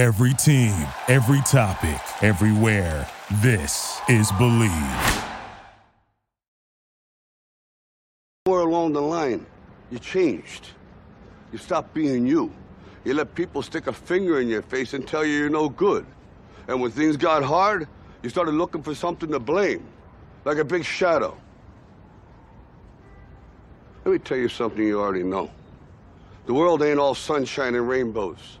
Every team, every topic, everywhere. This is Bleav. Somewhere along the line, you changed. You stopped being you. You let people stick a finger in your face and tell you you're no good. And when things got hard, you started looking for something to blame, like a big shadow. Let me tell you something you already know. The world ain't all sunshine and rainbows.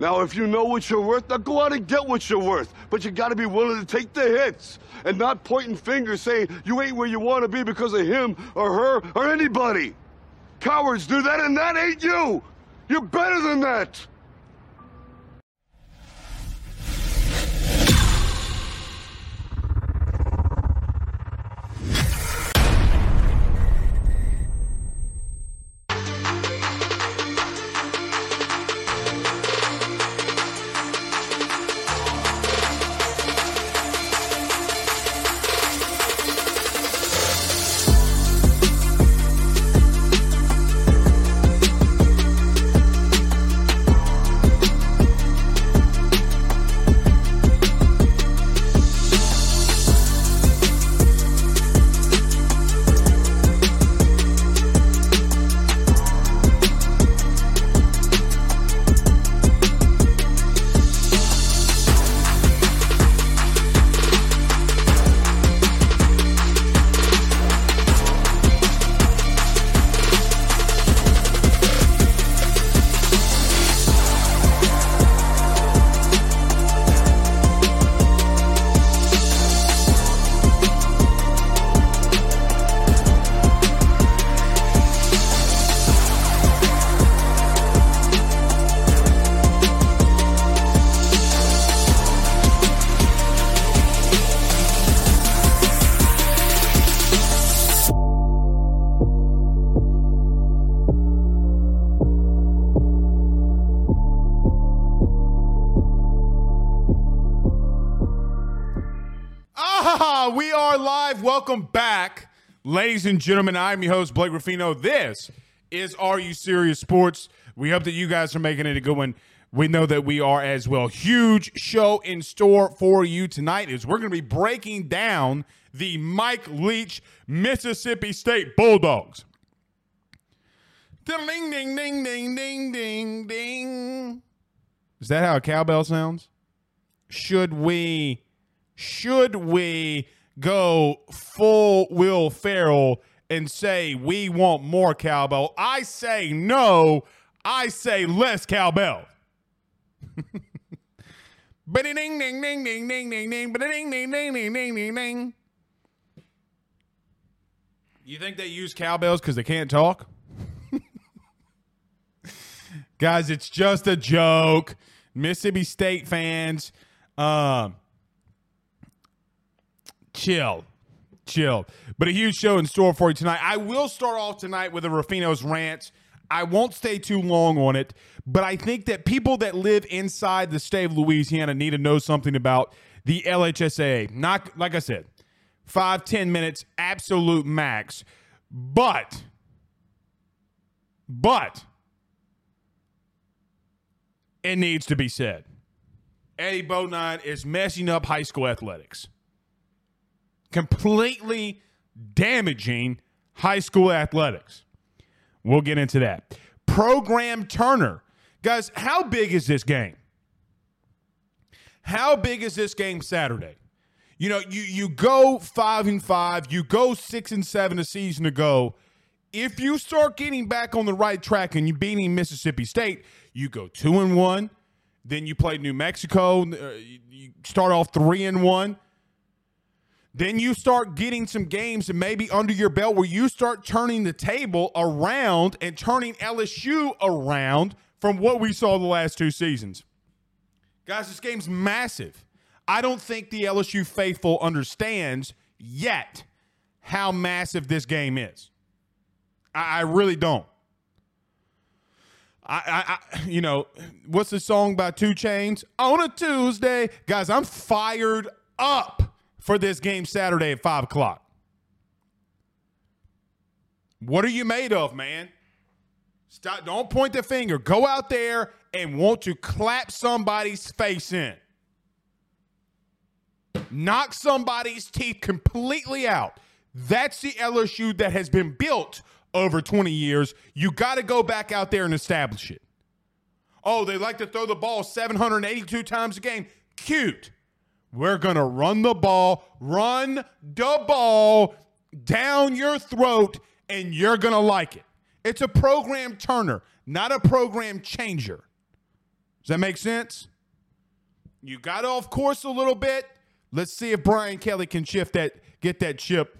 Now, if you know what you're worth, now go out and get what you're worth. But you gotta be willing to take the hits and not pointing fingers saying you ain't where you wanna be because of him or her or anybody. Cowards do that, and that ain't you. You're better than that. Ladies and gentlemen. I'm your host, Blake Ruffino. This is Are You Serious Sports. We hope that you guys are making it a good one. We know that we are as well. Huge show in store for you tonight is we're going to be breaking down the Mike Leach Mississippi State Bulldogs. Ding, ding, ding, ding, ding, ding, ding. Is that how a cowbell sounds? Should we should we go full Will Ferrell and say we want more cowbell? I say no. I say less cowbell. Ding ding ding ding ding ding ding ding ding ding ding ding ding ding. You think they use cowbells because they can't talk? Guys, it's just a joke. Mississippi State fans, um, chill, chill. But a huge show in store for you tonight. I will start off tonight with a Ruffino's rant. I won't stay too long on it, but I think that people that live inside the state of Louisiana need to know something about the LHSA. Not like I said, five ten minutes, absolute max. But, but it needs to be said. Eddie Bonine is messing up high school athletics completely damaging high school athletics. We'll get into that. Program Turner. Guys, how big is this game? How big is this game Saturday? You know, you you go 5 and 5, you go 6 and 7 a season ago. If you start getting back on the right track and you beating Mississippi State, you go 2 and 1, then you play New Mexico, uh, you start off 3 and 1 then you start getting some games and maybe under your belt where you start turning the table around and turning LSU around from what we saw the last two seasons. Guys, this game's massive. I don't think the LSU faithful understands yet how massive this game is. I, I really don't. I, I, I, you know, what's the song by 2 Chainz? On a Tuesday, guys, I'm fired up for this game Saturday at five o'clock. What are you made of, man? Stop! Don't point the finger. Go out there and want to clap somebody's face in. Knock somebody's teeth completely out. That's the LSU that has been built over 20 years. You got to go back out there and establish it. Oh, they like to throw the ball 782 times a game. Cute. We're going to run the ball, run the ball down your throat, and you're going to like it. It's a program turner, not a program changer. Does that make sense? You got off course a little bit. Let's see if Brian Kelly can shift that, get that chip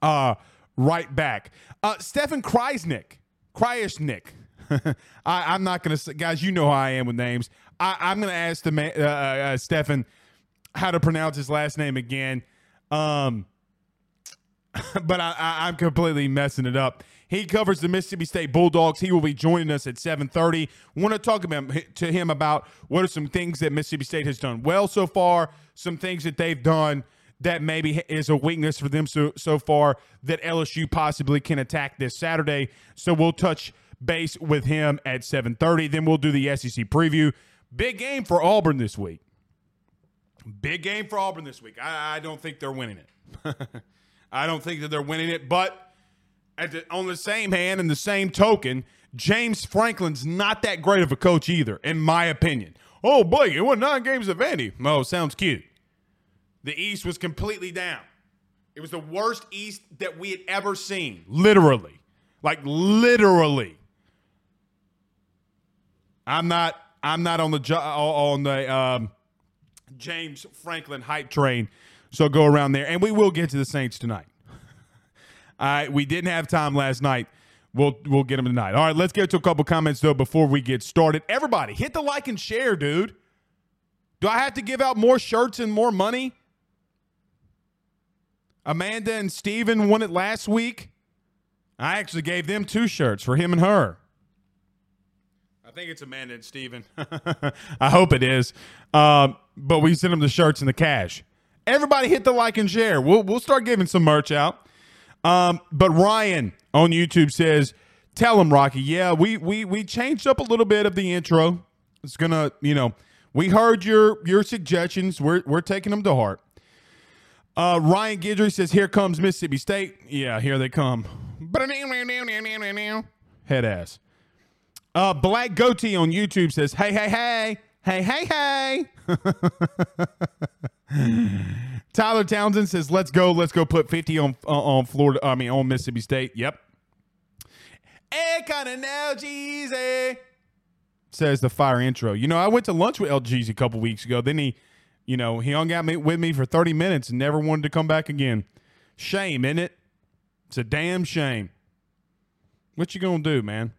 uh, right back. Uh, Stefan Kreisnick, Kreisnick. I, am not going to, say, guys. You know how I am with names. I, am going to ask the man, uh, uh, uh, Stefan how to pronounce his last name again. Um, but I, I, I'm completely messing it up. He covers the Mississippi State Bulldogs. He will be joining us at 7:30. Want to talk about to him about what are some things that Mississippi State has done well so far, some things that they've done that maybe is a weakness for them so so far that LSU possibly can attack this Saturday. So we'll touch base with him at 7:30. Then we'll do the SEC preview. Big game for Auburn this week. Big game for Auburn this week. I, I don't think they're winning it. I don't think that they're winning it, but the, on the same hand and the same token, James Franklin's not that great of a coach either, in my opinion. Oh, boy, it won nine games of Vandy. Oh, sounds cute. The East was completely down. It was the worst East that we had ever seen, literally. Like literally. I'm not. I'm not on the on the um, James Franklin hype train. So go around there, and we will get to the Saints tonight. All right, we didn't have time last night. We'll we'll get them tonight. All right, let's get to a couple comments though before we get started. Everybody, hit the like and share, dude. Do I have to give out more shirts and more money? Amanda and Steven won it last week. I actually gave them two shirts for him and her. I think it's Amanda and Steven. I hope it is. Um, but we sent them the shirts and the cash. Everybody hit the like and share. We'll, we'll start giving some merch out. Um, but Ryan on YouTube says, tell him, Rocky, yeah, we, we, we changed up a little bit of the intro. It's going to, you know, we heard your, your suggestions. We're, we're taking them to heart. Uh, Ryan Gidry says, "Here comes Mississippi State." Yeah, here they come. Head ass. Uh, Black Goatee on YouTube says, "Hey, hey, hey, hey, hey, hey." Tyler Townsend says, "Let's go, let's go." Put fifty on uh, on Florida. I mean, on Mississippi State. Yep. Econ and LGZ says the fire intro. You know, I went to lunch with LGZ a couple weeks ago. Then he you know, he hung out with me for 30 minutes and never wanted to come back again. Shame, isn't it? It's a damn shame. What you gonna do, man?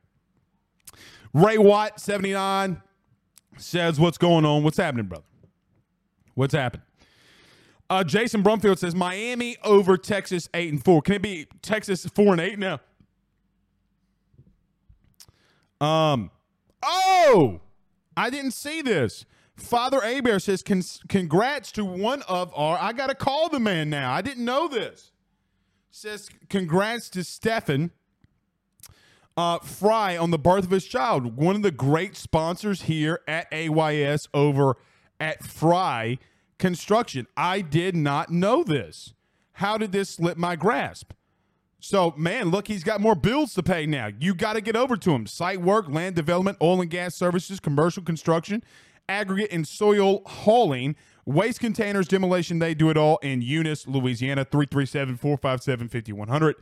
Ray Watt, 79, says, What's going on? What's happening, brother? What's happening? Uh, Jason Brumfield says Miami over Texas eight and four. Can it be Texas four and eight now? Um. Oh, I didn't see this. Father Abear says, Congrats to one of our. I got to call the man now. I didn't know this. Says, Congrats to Stefan uh, Fry on the birth of his child. One of the great sponsors here at AYS over at Fry Construction. I did not know this. How did this slip my grasp? So, man, look, he's got more bills to pay now. You got to get over to him. Site work, land development, oil and gas services, commercial construction aggregate and soil hauling, waste containers, demolition. They do it all in Eunice, Louisiana. 337 457 5100.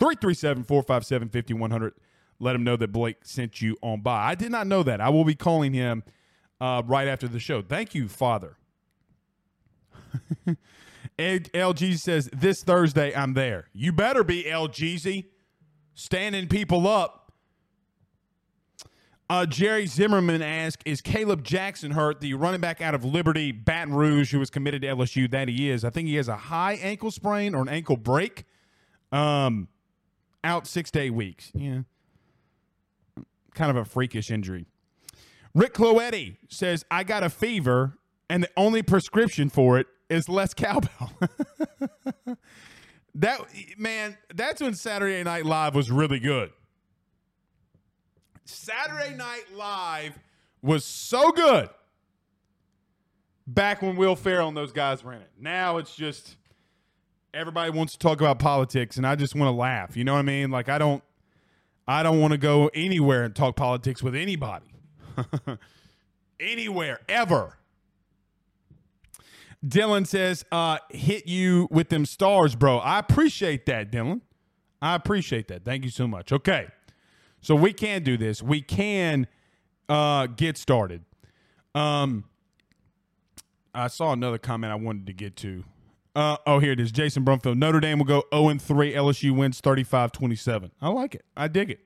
337 457 5100. Let him know that Blake sent you on by. I did not know that. I will be calling him uh, right after the show. Thank you, Father. LG says, This Thursday, I'm there. You better be, LGZ. Standing people up uh, Jerry Zimmerman asked, "Is Caleb Jackson hurt? The running back out of Liberty, Baton Rouge, who was committed to LSU? That he is. I think he has a high ankle sprain or an ankle break. Um, out six to eight weeks. Yeah. Kind of a freakish injury. Rick Cloetti says, I got a fever, and the only prescription for it is less cowbell. that man, that's when Saturday Night Live was really good. Saturday Night Live was so good back when Will Ferrell and those guys ran it. Now it's just everybody wants to talk about politics and I just want to laugh. You know what I mean? Like I don't I don't want to go anywhere and talk politics with anybody. anywhere ever. Dylan says, uh, hit you with them stars, bro. I appreciate that, Dylan. I appreciate that. Thank you so much. Okay. So we can do this. We can uh, get started. Um, I saw another comment I wanted to get to. Uh, oh, here it is. Jason Brumfield. Notre Dame will go 0 3. LSU wins 35 27. I like it. I dig it.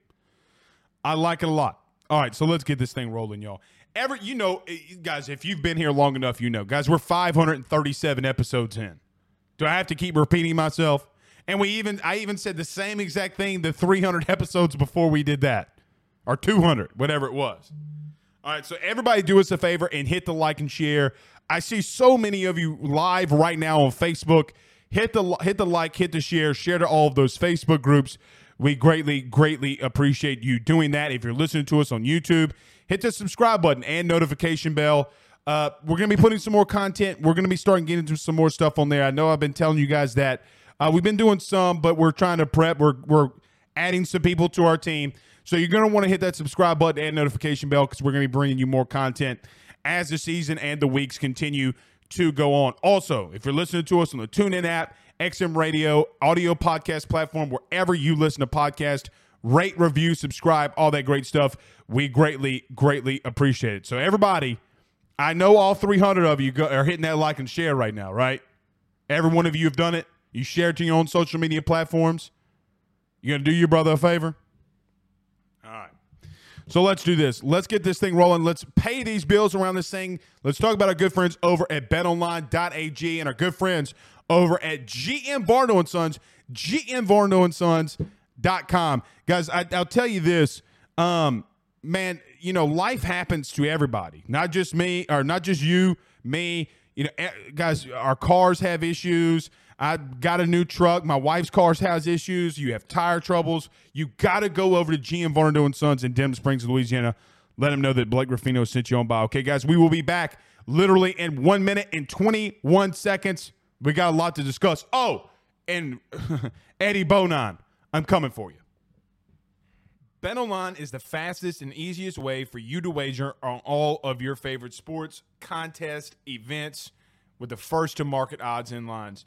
I like it a lot. All right, so let's get this thing rolling, y'all. Ever, you know, eh, guys, if you've been here long enough, you know, guys, we're 537 episodes in. Do I have to keep repeating myself? And we even, I even said the same exact thing the 300 episodes before we did that, or 200, whatever it was. All right, so everybody do us a favor and hit the like and share. I see so many of you live right now on Facebook. Hit the hit the like, hit the share, share to all of those Facebook groups. We greatly, greatly appreciate you doing that. If you're listening to us on YouTube, hit the subscribe button and notification bell. Uh, we're going to be putting some more content. We're going to be starting getting into some more stuff on there. I know I've been telling you guys that uh, we've been doing some, but we're trying to prep. We're we're adding some people to our team, so you're going to want to hit that subscribe button and notification bell because we're going to be bringing you more content as the season and the weeks continue to go on. Also, if you're listening to us on the TuneIn app, XM Radio, audio podcast platform, wherever you listen to podcasts, rate, review, subscribe, all that great stuff. We greatly, greatly appreciate it. So, everybody, I know all 300 of you go, are hitting that like and share right now, right? Every one of you have done it. You share it to your own social media platforms. You're gonna do your brother a favor? So let's do this. Let's get this thing rolling. Let's pay these bills around this thing. Let's talk about our good friends over at betonline.ag and our good friends over at GM Varno and Sons, gmvarnoandsons.com. Guys, I, will tell you this. Um, man, you know, life happens to everybody, not just me or not just you, me. You know, eh, guys, our cars have issues. I got a new truck. My wife's car has issues. You have tire troubles. You got to go over to GM Varno and Sons in Denham Springs, Louisiana. Let them know that Blake Ruffino sent you on by. Okay, guys, we will be back literally in one minute and 21 seconds. We got a lot to discuss. Oh, and Eddie Bonine, I'm coming for you. BetOnline is the fastest and easiest way for you to wager on all of your favorite sports, contests, events with the first to market odds and lines.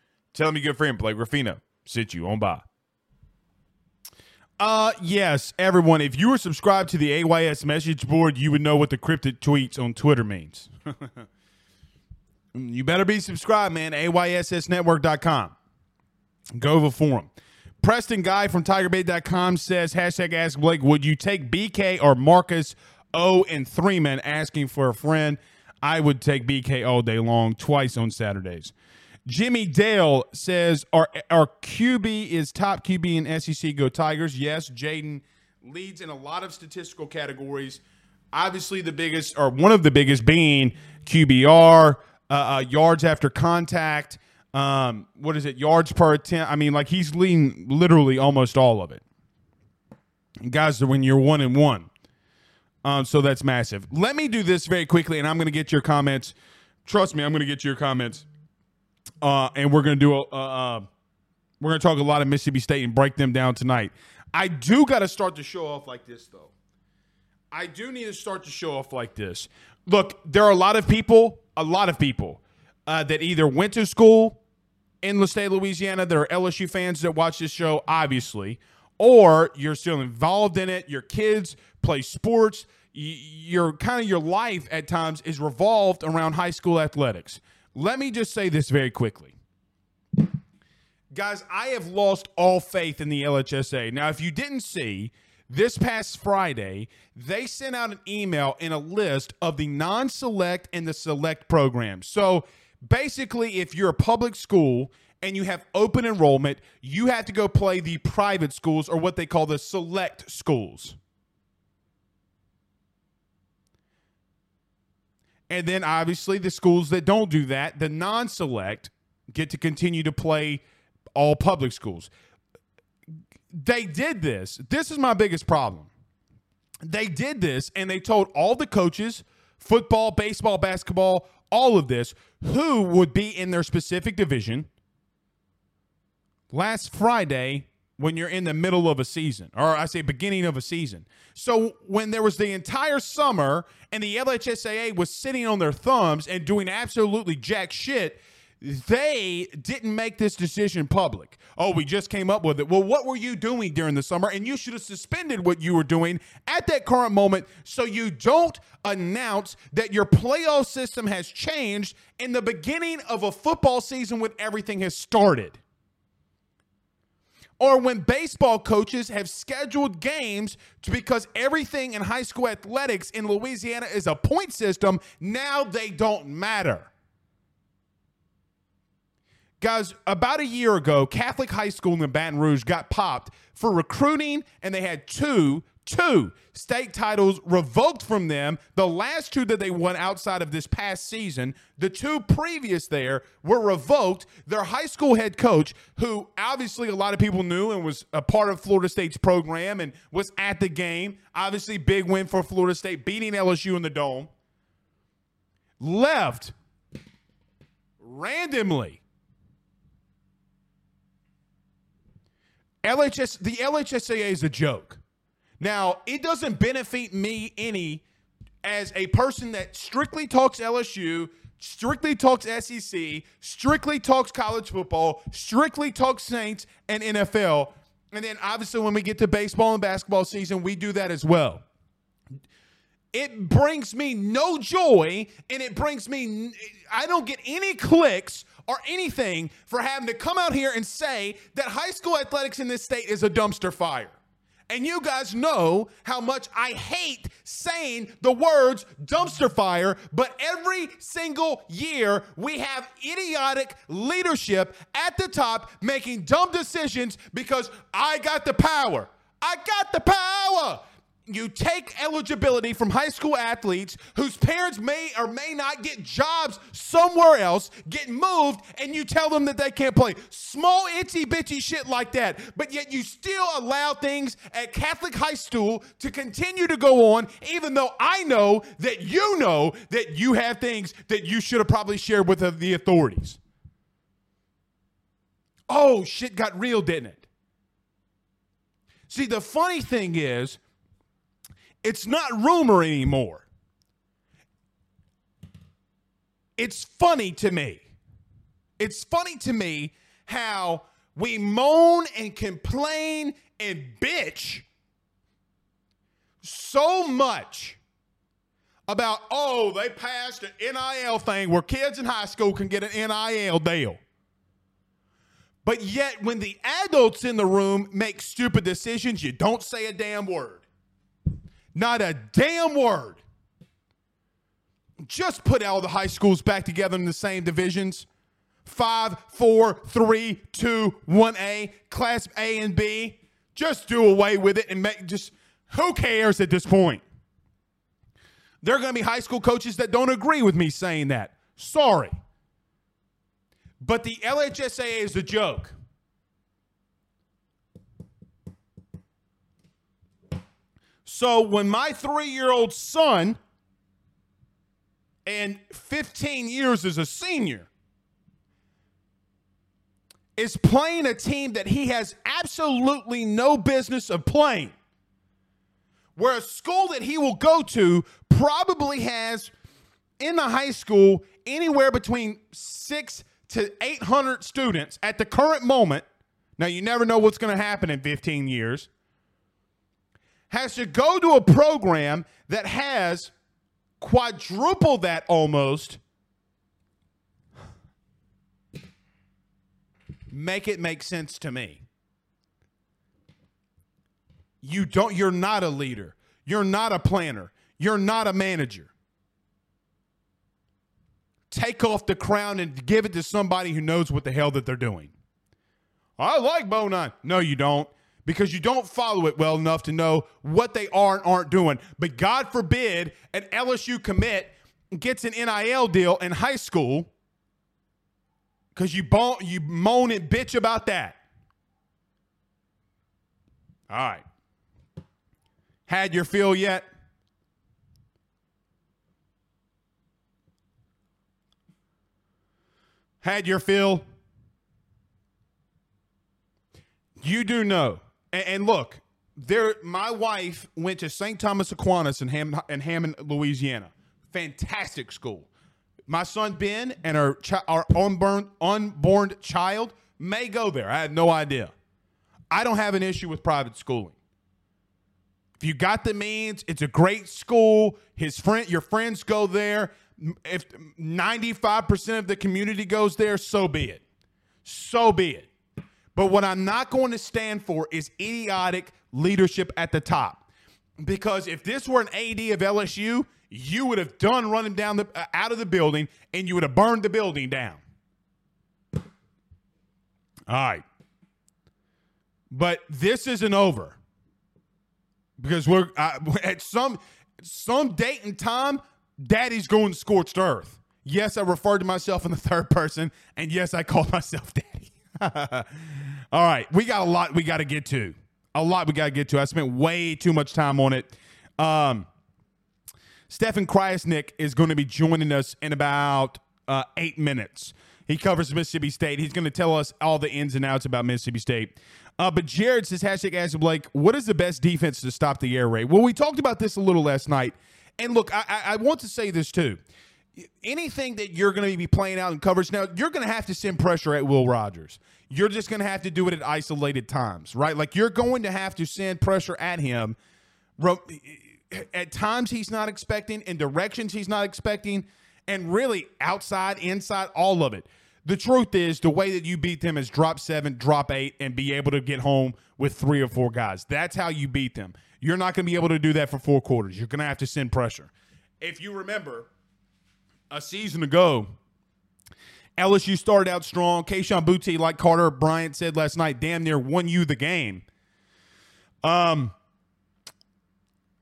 Tell me your good friend Blake Ruffino sit you on by. Uh yes, everyone. If you were subscribed to the AYS message board, you would know what the cryptic tweets on Twitter means. you better be subscribed, man. AYSSnetwork.com. Go over forum. Preston Guy from TigerBait.com says, hashtag ask Blake, would you take BK or Marcus O and three men asking for a friend? I would take BK all day long, twice on Saturdays. Jimmy Dale says our our QB is top QB in SEC. Go Tigers! Yes, Jayden leads in a lot of statistical categories. Obviously, the biggest or one of the biggest being QBR, uh, uh, yards after contact. Um, what is it? Yards per attempt. I mean, like he's leading literally almost all of it. Guys, when you're one and one, um, so that's massive. Let me do this very quickly, and I'm going to get your comments. Trust me, I'm going to get your comments uh, and we're to do a. Uh, we're to talk a lot of Mississippi State and break them down tonight. I do got to start to show off like this, though. I do need to start to show off like this. Look, there are a lot of people, a lot of people uh, that either went to school in the state of Louisiana. There are LSU fans that watch this show, obviously, or you're still involved in it. Your kids play sports. Your kind of your life at times is revolved around high school athletics. Let me just say this very quickly. Guys, I have lost all faith in the LHSA. Now, if you didn't see, this past Friday, they sent out an email in a list of the non select and the select programs. So basically, if you're a public school and you have open enrollment, you have to go play the private schools or what they call the select schools. And then obviously the schools that don't do that, the non select, get to continue to play all public schools. They did this. This is my biggest problem. They did this and they told all the coaches, football, baseball, basketball, all of this, who would be in their specific division. Last Friday, when you're in the middle of a season, or I say beginning of a season. So when there was the entire summer and the LHSAA was sitting on their thumbs and doing absolutely jack shit, they didn't make this decision public. Oh, we just came up with it. Well, what were you doing during the summer? And you should have suspended what you were doing at that current moment so you don't announce that your playoff system has changed in the beginning of a football season when everything has started or when baseball coaches have scheduled games because everything in high school athletics in Louisiana is a point system, now they don't matter. Guys, about a year ago, Catholic High School in Baton Rouge got popped for recruiting, and they had two two state titles revoked from them. The last two that they won outside of this past season, the two previous there were revoked. Their high school head coach, who obviously a lot of people knew and was a part of Florida State's program and was at the game, obviously big win for Florida State, beating LSU in the dome, left randomly. LHS the LHSAA is a joke. Now, it doesn't benefit me any as a person that strictly talks LSU, strictly talks SEC, strictly talks college football, strictly talks Saints and NFL. And then obviously when we get to baseball and basketball season, we do that as well. It brings me no joy and it brings me I don't get any clicks or anything for having to come out here and say that high school athletics in this state is a dumpster fire. And you guys know how much I hate saying the words dumpster fire, but every single year we have idiotic leadership at the top making dumb decisions because I got the power. I got the power you take eligibility from high school athletes whose parents may or may not get jobs somewhere else, get moved, and you tell them that they can't play. Small, itchy bitchy shit like that. But yet you still allow things at Catholic high school to continue to go on, even though I know that you know that you have things that you should have probably shared with the authorities. Oh, shit got real, didn't it? See, the funny thing is, it's not rumor anymore. It's funny to me. It's funny to me how we moan and complain and bitch so much about, oh, they passed an NIL thing where kids in high school can get an NIL deal. But yet, when the adults in the room make stupid decisions, you don't say a damn word. Not a damn word. Just put all the high schools back together in the same divisions. Five, four, three, two, one A, class A and B. Just do away with it and make just who cares at this point? There are going to be high school coaches that don't agree with me saying that. Sorry. But the LHSAA is a joke. So when my three year old son, and 15 years as a senior, is playing a team that he has absolutely no business of playing, where a school that he will go to probably has in the high school anywhere between six to 800 students at the current moment. Now, you never know what's going to happen in 15 years. Has to go to a program that has quadruple that almost. Make it make sense to me. You don't you're not a leader. You're not a planner. You're not a manager. Take off the crown and give it to somebody who knows what the hell that they're doing. I like Bo. No, you don't because you don't follow it well enough to know what they are and aren't doing. But God forbid an LSU commit gets an NIL deal in high school because you, bon- you moan and bitch about that. All right. Had your fill yet? Had your fill? You do know and, and look, there. My wife went to St. Thomas Aquinas in, Ham, in Hammond, Louisiana. Fantastic school. My son Ben and our chi- our unborn unborn child may go there. I had no idea. I don't have an issue with private schooling. If you got the means, it's a great school. His friend, your friends go there. If 95% of the community goes there, so be it. So be it. But what I'm not going to stand for is idiotic leadership at the top. Because if this were an AD of LSU, you would have done running down the uh, out of the building and you would have burned the building down. All right. But this isn't over. Because we're uh, at some some date and time, daddy's going scorched earth. Yes, I referred to myself in the third person, and yes, I called myself daddy. All right, we got a lot we got to get to. A lot we got to get to. I spent way too much time on it. Um, Stefan Krajisnik is going to be joining us in about uh, eight minutes. He covers Mississippi State. He's going to tell us all the ins and outs about Mississippi State. Uh, but Jared says, hashtag Ask Blake, what is the best defense to stop the air raid? Well, we talked about this a little last night. And look, I, I want to say this too anything that you're going to be playing out in coverage now, you're going to have to send pressure at Will Rogers. You're just going to have to do it at isolated times, right? Like you're going to have to send pressure at him at times he's not expecting, in directions he's not expecting, and really outside, inside, all of it. The truth is, the way that you beat them is drop seven, drop eight, and be able to get home with three or four guys. That's how you beat them. You're not going to be able to do that for four quarters. You're going to have to send pressure. If you remember, a season ago, LSU started out strong. Kayshon Boutte, like Carter Bryant said last night, damn near won you the game. Um,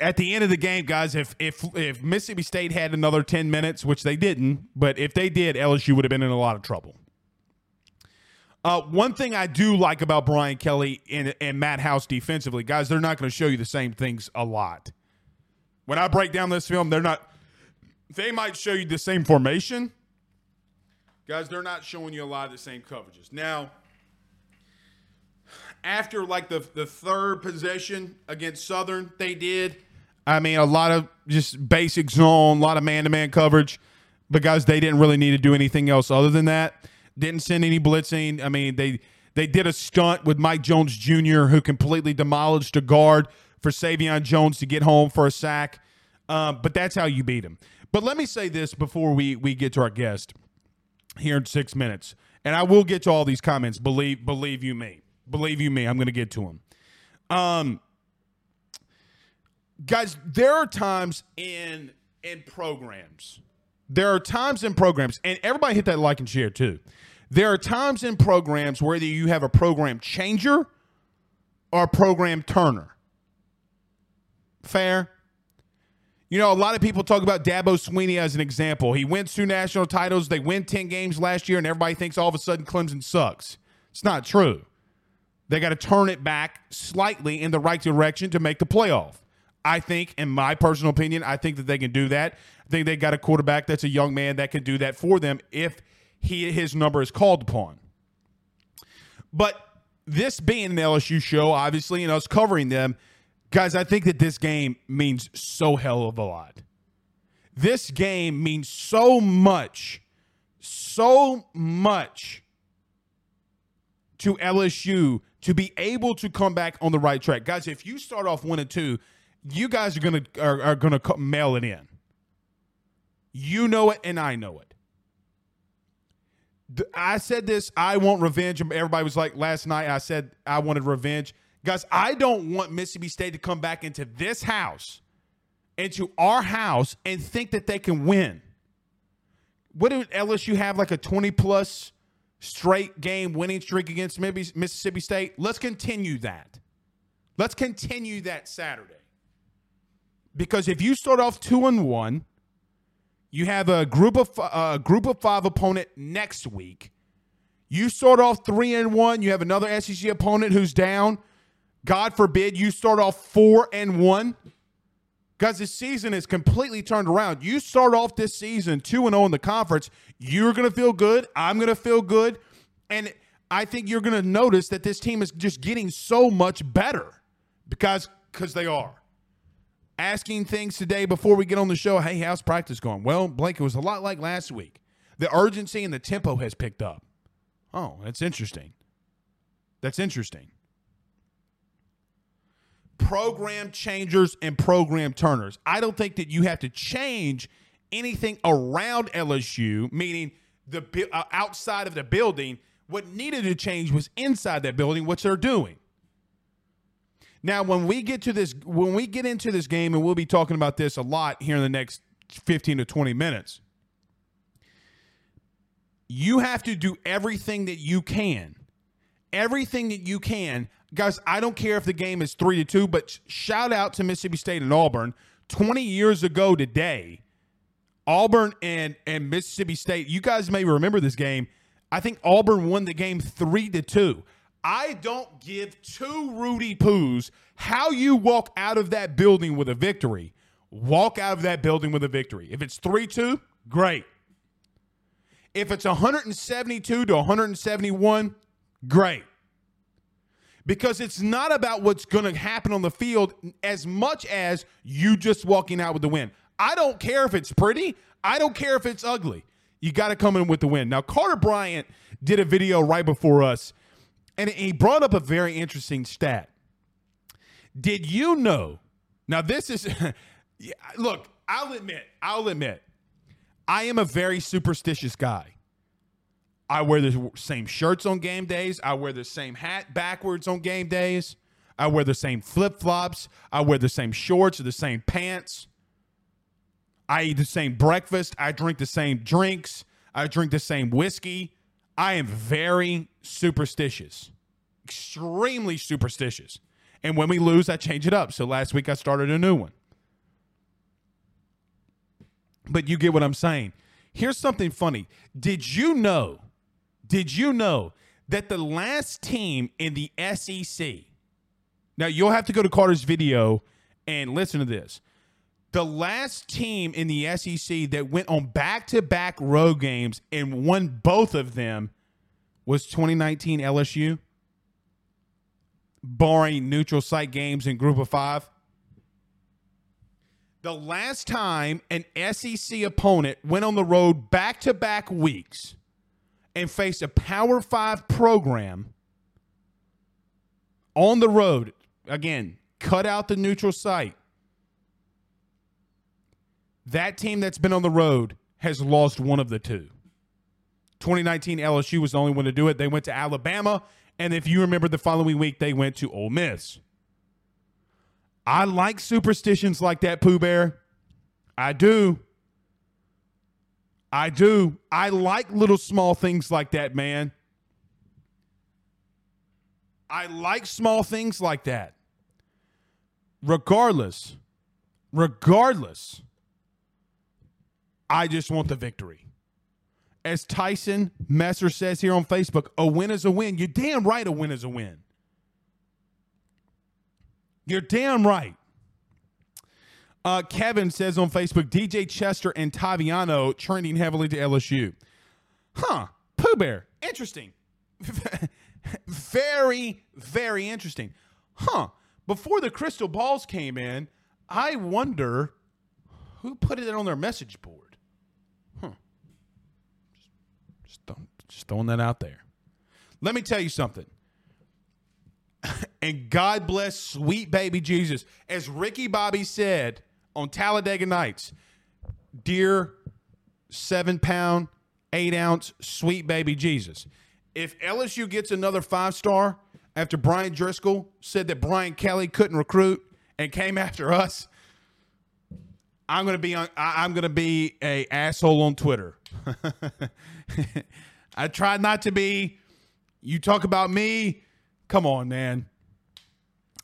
at the end of the game, guys, if if if Mississippi State had another ten minutes, which they didn't, but if they did, LSU would have been in a lot of trouble. Uh, one thing I do like about Brian Kelly and, and Matt House defensively, guys, they're not going to show you the same things a lot. When I break down this film, they're not. They might show you the same formation, guys. They're not showing you a lot of the same coverages. Now, after like the the third possession against Southern, they did. I mean, a lot of just basic zone, a lot of man to man coverage, but guys, they didn't really need to do anything else other than that. Didn't send any blitzing. I mean, they they did a stunt with Mike Jones Jr., who completely demolished a guard for Sai'vion Jones to get home for a sack. Um, but that's how you beat him. But let me say this before we we get to our guest here in six minutes, and I will get to all these comments. Believe believe you me, believe you me, I'm going to get to them. Um, guys, there are times in in programs there are times in programs, and everybody hit that like and share too. There are times in programs whether you have a program changer or a program turner. Fair. You know, a lot of people talk about Dabo Swinney as an example. He wins two national titles. They win 10 games last year, and everybody thinks all of a sudden Clemson sucks. It's not true. They got to turn it back slightly in the right direction to make the playoff. I think, in my personal opinion, I think that they can do that. I think they got a quarterback that's a young man that can do that for them if he his number is called upon. But this being an LSU show, obviously, and us covering them, guys, I think that this game means so hell of a lot. This game means so much, so much to LSU to be able to come back on the right track. Guys, if you start off one and two, you guys are gonna are, are gonna mail it in. You know it, and I know it. I said this. I want revenge. Everybody was like last night. I said I wanted revenge, guys. I don't want Mississippi State to come back into this house, into our house, and think that they can win. What did LSU have like a twenty plus straight game winning streak against Mississippi State? Let's continue that. Let's continue that Saturday. Because if you start off two and one you have a group of a group of five opponent next week. You start off three and one. You have another SEC opponent who's down. God forbid you start off four and one. Guys, this season is completely turned around. You start off this season 2 and 0 in the conference, you're going to feel good. I'm going to feel good. And I think you're going to notice that this team is just getting so much better because because they are asking things today before we get on the show. Hey, how's practice going? Well, Blake, it was a lot like last week. The urgency and the tempo has picked up. Oh, that's interesting. That's interesting. Program changers and program turners. I don't think that you have to change anything around LSU, meaning the uh, outside of the building. What needed to change was inside that building, which they're doing. Now, when we get to this, when we get into this game, and we'll be talking about this a lot here in the next 15 to 20 minutes, you have to do everything that you can. Everything that you can. Guys, I don't care if the game is 3 to 2, but shout out to Mississippi State and Auburn. 20 years ago today, Auburn and, and Mississippi State, you guys may remember this game. I think Auburn won the game 3 to 2. I don't give two Rudy Poos how you walk out of that building with a victory. Walk out of that building with a victory. If it's 3 2, great. If it's 172 to 171, great. Because it's not about what's going to happen on the field as much as you just walking out with the win. I don't care if it's pretty, I don't care if it's ugly. You got to come in with the win. Now, Carter Bryant did a video right before us and he brought up a very interesting stat. Did you know? Now, this is, look, I'll admit, I'll admit, I am a very superstitious guy. I wear the same shirts on game days. I wear the same hat backwards on game days. I wear the same flip flops. I wear the same shorts or the same pants. I eat the same breakfast. I drink the same drinks. I drink the same whiskey. I am very superstitious, extremely superstitious. And when we lose, I change it up. So last week I started a new one. But you get what I'm saying. Here's something funny. Did you know? Did you know that the last team in the SEC? Now you'll have to go to Carter's video and listen to this. The last team in the SEC that went on back to back road games and won both of them was 2019 LSU, barring neutral site games in group of five. The last time an SEC opponent went on the road back to back weeks and faced a Power Five program on the road, again, cut out the neutral site that team that's been on the road has lost one of the two. 2019 LSU was the only one to do it. They went to Alabama, and if you remember the following week, they went to Ole Miss. I like superstitions like that, Pooh Bear. I do. I do. I like little small things like that, man. I like small things like that. Regardless, regardless, I just want the victory. As Tyson Messer says here on Facebook, a win is a win. You're damn right, a win is a win. You're damn right. Uh, Kevin says on Facebook, DJ Chester and Taviano trending heavily to LSU. Huh. Pooh Bear. Interesting. very, very interesting. Huh. Before the crystal balls came in, I wonder who put it on their message board. Huh. Just, just, just throwing that out there. Let me tell you something. and God bless sweet baby Jesus. As Ricky Bobby said on Talladega Nights, dear seven pound, eight ounce sweet baby Jesus. If LSU gets another five star after Brian Driscoll said that Brian Kelly couldn't recruit and came after us, I'm gonna be on, I'm gonna be a asshole on Twitter. I try not to be. You talk about me. Come on, man.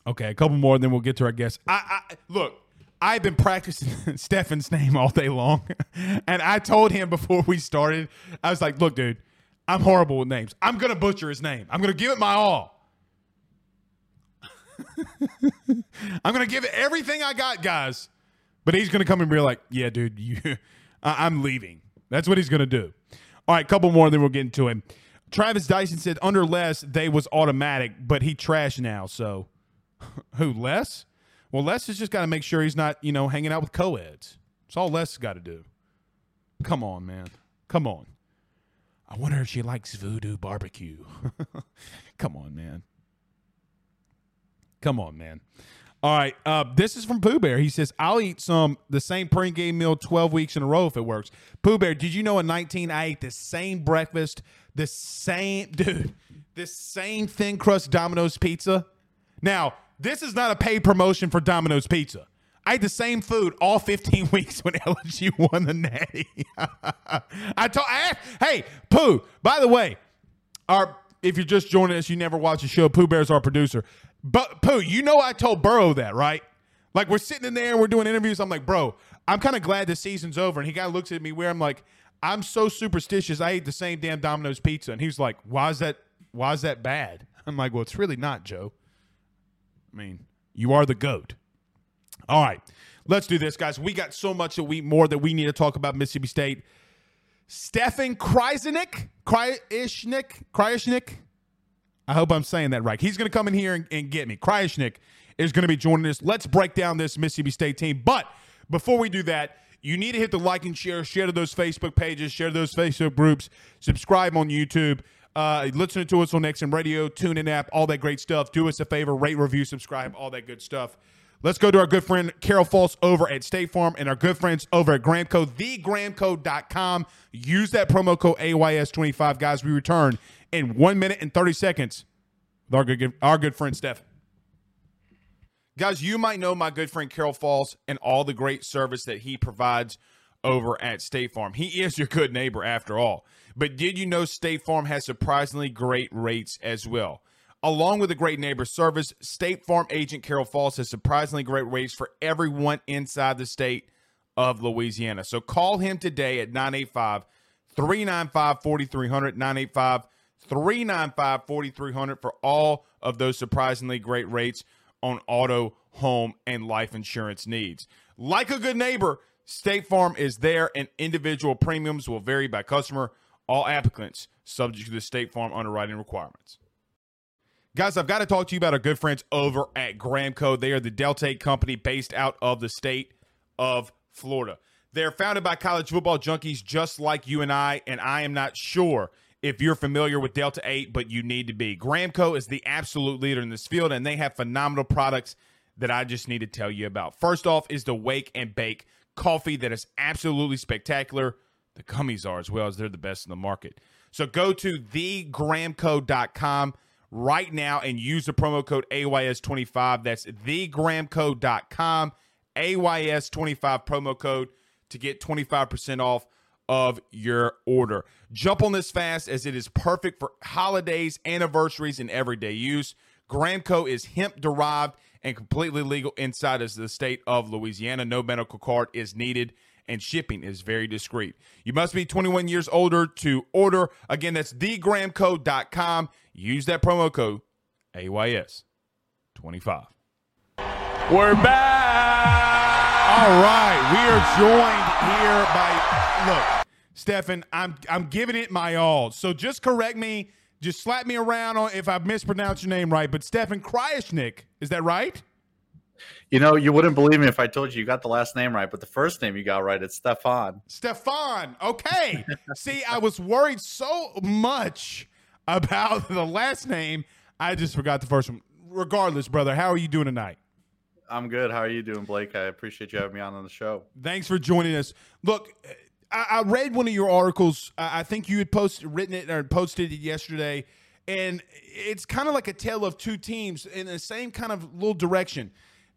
Okay, a couple more, then we'll get to our guests. I, I look. I've been practicing Stefan's name all day long, and I told him before we started. I was like, "Look, dude, I'm horrible with names. I'm gonna butcher his name. I'm gonna give it my all. I'm gonna give it everything I got, guys. But he's gonna come and be like, "Yeah, dude, you, I'm leaving." That's what he's gonna do. All right, couple more, then we'll get into him. Travis Dyson said under Les they was automatic, but he trashed now. So, who Les? Well, Les has just got to make sure he's not, you know, hanging out with co-eds. That's all Les got to do. Come on, man. Come on. I wonder if she likes voodoo barbecue. Come on, man. Come on, man. All right. Uh, this is from Pooh Bear. He says, I'll eat some the same pregame meal 12 weeks in a row if it works. Pooh Bear, did you know in 19 I ate the same breakfast, the same, dude, the same thin crust Domino's pizza? Now, this is not a paid promotion for Domino's Pizza. I ate the same food all 15 weeks when LSU won the Natty. I told, I asked, hey, Pooh. By the way, our if you're just joining us, you never watch the show. Pooh Bear's our producer. But Pooh, you know I told Burrow that, right? Like we're sitting in there and we're doing interviews. I'm like, bro, I'm kind of glad the season's over. And he kind of looks at me where I'm like, I'm so superstitious. I ate the same damn Domino's pizza, and he's like, why is that? Why is that bad? I'm like, well, it's really not, Joe. I mean, you are the goat. All right, let's do this, guys. We got so much that we more that we need to talk about Mississippi State. Stefan Krajisnik, Krajisnik, Krajisnik. I hope I'm saying that right. He's going to come in here and, and get me. Krajisnik is going to be joining us. Let's break down this Mississippi State team. But before we do that, you need to hit the like and share, share to those Facebook pages, share to those Facebook groups, subscribe on YouTube. Uh, listen to us on XM Radio, TuneIn app, all that great stuff. Do us a favor, rate, review, subscribe, all that good stuff. Let's go to our good friend Carol Falls over at State Farm and our good friends over at Gramco, thegramco.com. Use that promo code AYS25. Guys, we return in one minute and 30 seconds with our good, our good friend Steph. Guys, you might know my good friend Carol Falls and all the great service that he provides over at State Farm. He is your good neighbor after all. But did you know State Farm has surprisingly great rates as well? Along with a great neighbor service, State Farm agent Carol Falls has surprisingly great rates for everyone inside the state of Louisiana. So call him today at 985 395 4300, 985 395 4300 for all of those surprisingly great rates on auto, home, and life insurance needs. Like a good neighbor, State Farm is there, and individual premiums will vary by customer. All applicants subject to the State Farm underwriting requirements. Guys, I've got to talk to you about our good friends over at Gramco. They are the Delta 8 company based out of the state of Florida. They're founded by college football junkies just like you and I, and I am not sure if you're familiar with Delta 8, but you need to be. Gramco is the absolute leader in this field, and they have phenomenal products that I just need to tell you about. First off is the Wake and Bake coffee that is absolutely spectacular. The gummies are as well as they're the best in the market. So go to thegramco.com right now and use the promo code AYS25. That's thegramco.com, AYS25 promo code to get 25% off of your order. Jump on this fast as it is perfect for holidays, anniversaries, and everyday use. Gramco is hemp derived and completely legal inside of the state of Louisiana. No medical card is needed and shipping is very discreet. You must be 21 years older to order. Again, that's thegramco.com. Use that promo code AYS25. We're back. All right, we are joined here by look, Stefan. I'm I'm giving it my all. So just correct me, just slap me around on if I mispronounce your name right. But Stefan Krajisnik, is that right? You know, you wouldn't believe me if I told you you got the last name right, but the first name you got right. It's Stefan. Stefan. Okay. See, I was worried so much about the last name, I just forgot the first one. Regardless, brother, how are you doing tonight? I'm good. How are you doing, Blake? I appreciate you having me on on the show. Thanks for joining us. Look, I, I read one of your articles. I think you had posted, written it, or posted it yesterday, and it's kind of like a tale of two teams in the same kind of little direction.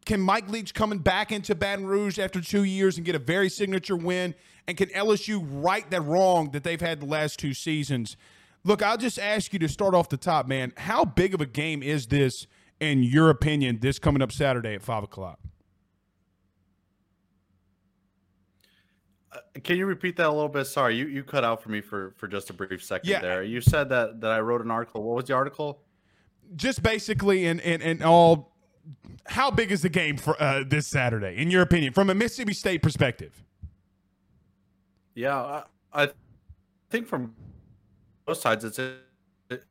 Can Mike Leach coming back into Baton Rouge after two years and get a very signature win? And can LSU right that wrong that they've had the last two seasons? Look, I'll just ask you to start off the top, man. How big of a game is this, in your opinion, this coming up Saturday at 5 o'clock? Uh, can you repeat that a little bit? Sorry, you, you cut out for me for, for just a brief second Yeah. there. You said that, that I wrote an article. What was the article? Just basically, in, in, in all, how big is the game for uh, this Saturday, in your opinion, from a Mississippi State perspective? Yeah, I, I think from both sides, it's it,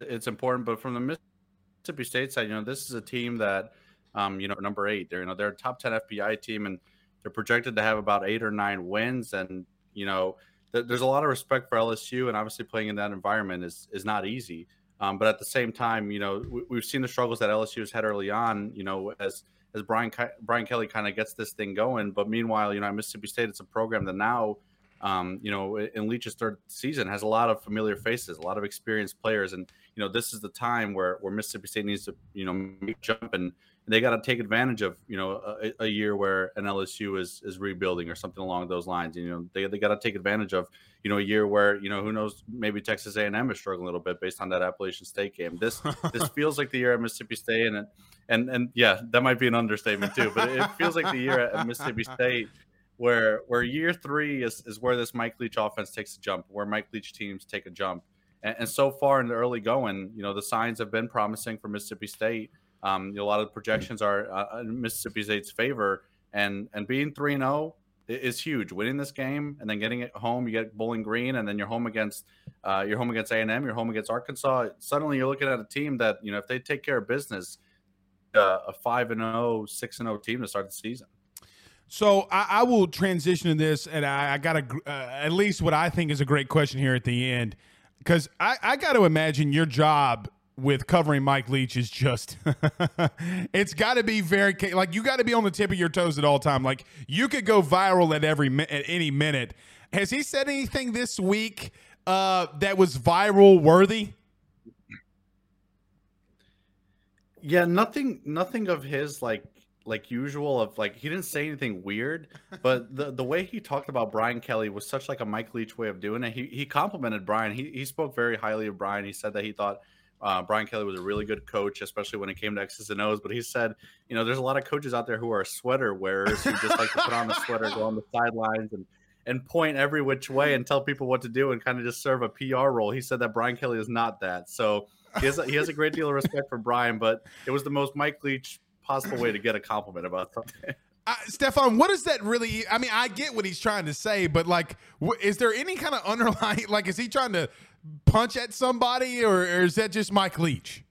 it's important. But from the Mississippi State side, you know, this is a team that, um, you know, number eight. They're you know they're a top ten FBS team, and they're projected to have about eight or nine wins. And you know, th- there's a lot of respect for LSU, and obviously playing in that environment is is not easy. Um, but at the same time, you know, we, we've seen the struggles that LSU has had early on. You know, as as Brian Brian Kelly kind of gets this thing going. But meanwhile, you know, at Mississippi State, it's a program that now, um, you know, in Leach's third season has a lot of familiar faces, a lot of experienced players, and you know, this is the time where where Mississippi State needs to, you know, jump and. They got to take advantage of you know a, a year where an LSU is is rebuilding or something along those lines. You know they, they got to take advantage of you know a year where you know who knows maybe Texas A&M is struggling a little bit based on that Appalachian State game. This this feels like the year at Mississippi State and it, and and yeah, that might be an understatement too, but it feels like the year at Mississippi State where where year three is, is where this Mike Leach offense takes a jump, where Mike Leach teams take a jump. And, and so far in the early going, you know, the signs have been promising for Mississippi State. Um, a lot of the projections are uh, in Mississippi State's favor, and and being three and zero is huge. Winning this game and then getting it home, you get Bowling Green, and then you're home against uh, you're home against A and M, you're home against Arkansas. Suddenly, you're looking at a team that you know if they take care of business, uh, a five and 0, 6 and zero team to start the season. So I, I will transition to this, and I, I got a, uh, at least what I think is a great question here at the end, because I, I got to imagine your job with covering Mike Leach is just, it's got to be very like you got to be on the tip of your toes at all time. Like you could go viral at every at any minute. Has he said anything this week uh, that was viral worthy? Yeah, nothing nothing of his like like usual of like he didn't say anything weird, but the the way he talked about Brian Kelly was such like a Mike Leach way of doing it. He he complimented Brian. He he spoke very highly of Brian. He said that he thought uh, Brian Kelly was a really good coach, especially when it came to X's and O's. But he said, you know, there's a lot of coaches out there who are sweater wearers who just like to put on a sweater, go on the sidelines, and and point every which way and tell people what to do and kind of just serve a PR role. He said that Brian Kelly is not that. So he has a, he has a great deal of respect for Brian, but it was the most Mike Leach possible way to get a compliment about something. Uh, Stefan, what does that really? I mean, I get what he's trying to say, but like, wh- is there any kind of underlying? Like, is he trying to punch at somebody, or, or is that just Mike Leach?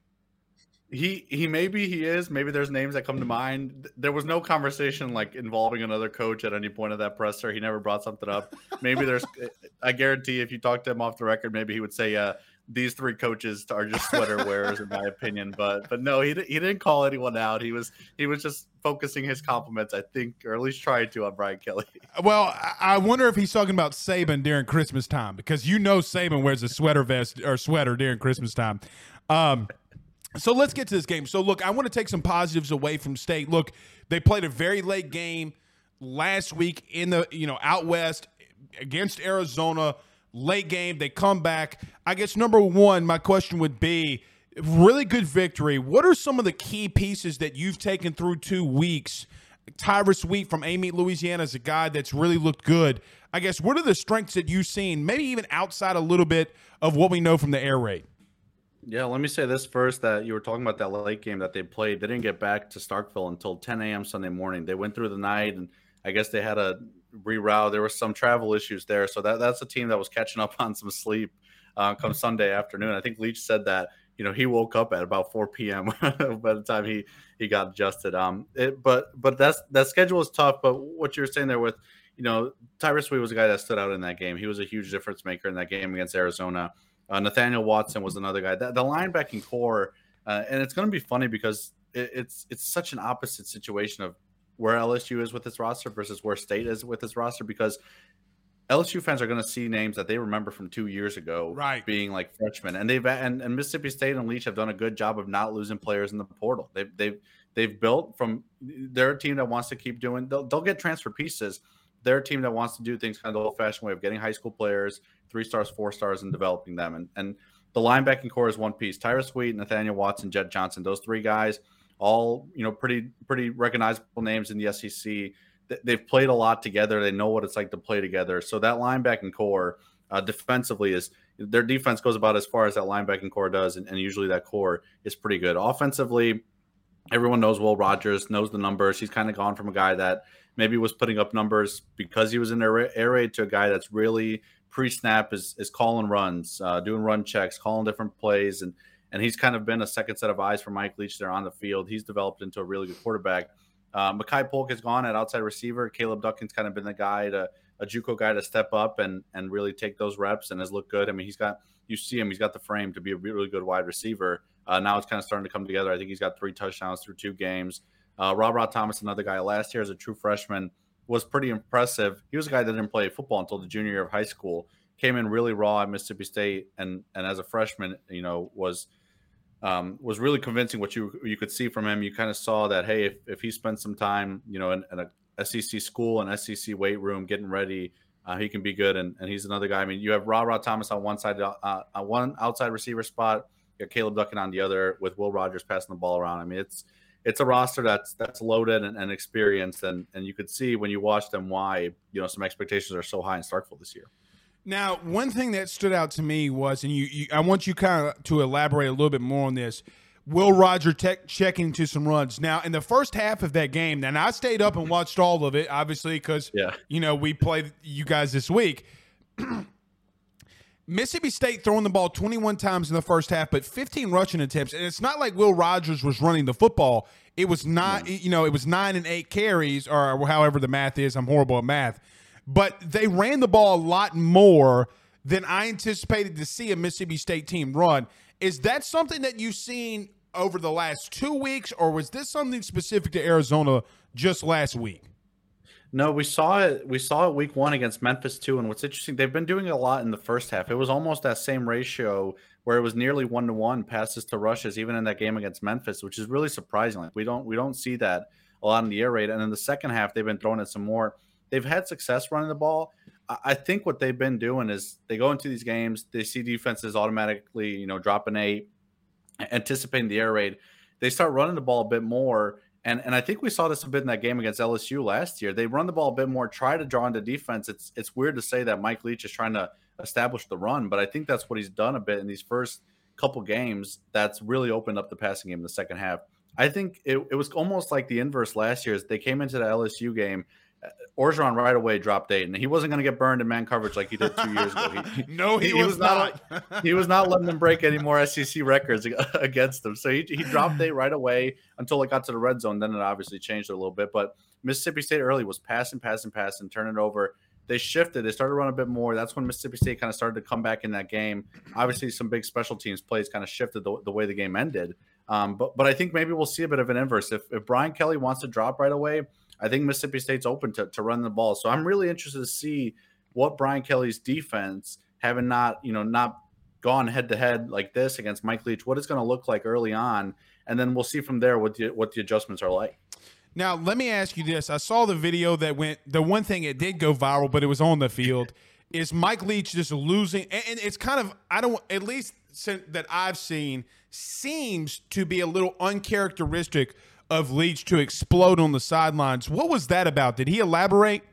He he maybe he is. Maybe there's names that come to mind. There was no conversation like involving another coach at any point of that presser. He never brought something up. Maybe there's. I guarantee if you talk to him off the record, maybe he would say, "Yeah, these three coaches are just sweater wearers, in my opinion." But but no, he he didn't call anyone out. He was he was just focusing his compliments, I think, or at least trying to on Brian Kelly. Well, I- I wonder if he's talking about Saban during Christmas time because you know Saban wears a sweater vest or sweater during Christmas time. Um, so let's get to this game. So look, I want to take some positives away from State. Look, they played a very late game last week in the you know out west. against Arizona, late game, they come back. I guess number one, my question would be really good victory. What are some of the key pieces that you've taken through two weeks? Tyrus Wheat from Amite, Louisiana is a guy that's really looked good. I guess what are the strengths that you've seen, maybe even outside a little bit of what we know from the air raid? Yeah, let me say this first that you were talking about that late game that they played. They didn't get back to Starkville until 10 a.m. Sunday morning. They went through the night and I guess they had a reroute. There were some travel issues there. So that, that's a team that was catching up on some sleep uh, come Sunday afternoon. I think Leach said that you know he woke up at about 4 p.m. by the time he he got adjusted. Um, it, but but that's that schedule is tough. But what you're saying there with you know Tyrus Wheat was a guy that stood out in that game. He was a huge difference maker in that game against Arizona. Uh, Nathaniel Watson was another guy. The, the linebacking core, uh, and it's going to be funny because it, it's it's such an opposite situation of where LSU is with its roster versus where State is with its roster because LSU fans are going to see names that they remember from two years ago, right? Being like freshmen, and they've and, and Mississippi State and Leach have done a good job of not losing players in the portal. They've they've they've built from. They're a team that wants to keep doing. They'll, they'll get transfer pieces. They're a team that wants to do things kind of the old-fashioned way of getting high school players, three stars, four stars, and developing them. And and the linebacking core is one piece. Tyrus Wheat, Nathaniel Watson, Jett Johnson. Those three guys, all you know, pretty pretty recognizable names in the SEC they've played a lot together. They know what it's like to play together. So that linebacking core uh, defensively is their defense goes about as far as that linebacking core does, and, and, usually that core is pretty good. Offensively, everyone knows Will Rogers, knows the numbers. He's kind of gone from a guy that maybe was putting up numbers because he was in air raid to a guy that's really pre-snap is is calling runs, uh, doing run checks, calling different plays, and and he's kind of been a second set of eyes for Mike Leach there on the field. He's developed into a really good quarterback. Uh, Makai Polk has gone at outside receiver. Caleb Ducking's kind of been the guy to a JUCO guy to step up and and really take those reps and has looked good. I mean, he's got you see him, he's got the frame to be a really good wide receiver. Uh, now it's kind of starting to come together. I think he's got three touchdowns through two games. Uh, Rob Rod Thomas, another guy last year as a true freshman, was pretty impressive. He was a guy that didn't play football until the junior year of high school. Came in really raw at Mississippi State, and and as a freshman, you know, was um, was really convincing. What you you could see from him, you kind of saw that hey, if, if he spent some time, you know, in, in a SEC school and SEC weight room getting ready, uh, he can be good. And, and he's another guy. I mean, you have Rara Thomas on one side, uh, on one outside receiver spot. You got Caleb Ducking on the other, with Will Rogers passing the ball around. I mean, it's it's a roster that's that's loaded and, and experienced, and and you could see when you watch them why you know some expectations are so high in Starkville this year. Now, one thing that stood out to me was, and you, you I want you kind of to elaborate a little bit more on this. Will Roger tech, checking to some runs. Now, in the first half of that game, and I stayed up and watched all of it, obviously, because yeah. you know we played you guys this week. Mississippi State throwing the ball 21 times in the first half, but 15 rushing attempts. And it's not like Will Rogers was running the football. It was not, yeah. you know, it was nine and eight carries, or however the math is. I'm horrible at math but they ran the ball a lot more than I anticipated to see a Mississippi State team run. Is that something that you've seen over the last two weeks, or was this something specific to Arizona just last week? No, we saw it. We saw it week one against Memphis too. And what's interesting, they've been doing a lot in the first half. It was almost that same ratio where it was nearly one to one passes to rushes, even in that game against Memphis, which is really surprising. Like we don't we don't see that a lot in the air raid. And in the second half, they've been throwing it some more they've had success running the ball. I think what they've been doing is they go into these games, they see defenses automatically, you know, dropping eight, anticipating the air raid. They start running the ball a bit more. And, and I think we saw this a bit in that game against LSU last year. They run the ball a bit more, try to draw into defense. It's it's weird to say that Mike Leach is trying to establish the run, but I think that's what he's done a bit in these first couple games. That's really opened up the passing game in the second half. I think it, it was almost like the inverse last year. As they came into the LSU game Orgeron right away dropped eight, and he wasn't going to get burned in man coverage like he did two years ago. He, no, he, he, was, was not. not he was not letting them break any more SEC records against them. So he, he dropped eight right away until it got to the red zone. Then it obviously changed a little bit. But Mississippi State early was passing, passing, passing, turn it over. They shifted. They started to run a bit more. That's when Mississippi State kind of started to come back in that game. Obviously, some big special teams plays kind of shifted the, the way the game ended. Um, but but I think maybe we'll see a bit of an inverse. If, if Brian Kelly wants to drop right away, I think Mississippi State's open to, to run the ball. So I'm really interested to see what Brian Kelly's defense, having not, you know, not gone head to head like this against Mike Leach, what it's going to look like early on. And then we'll see from there what the, what the adjustments are like. Now, let me ask you this. I saw the video that went, the one thing it did go viral, but it was on the field. Is Mike Leach just losing? And it's kind of, I don't, at least that I've seen, seems to be a little uncharacteristic of Leach to explode on the sidelines. What was that about? Did he elaborate?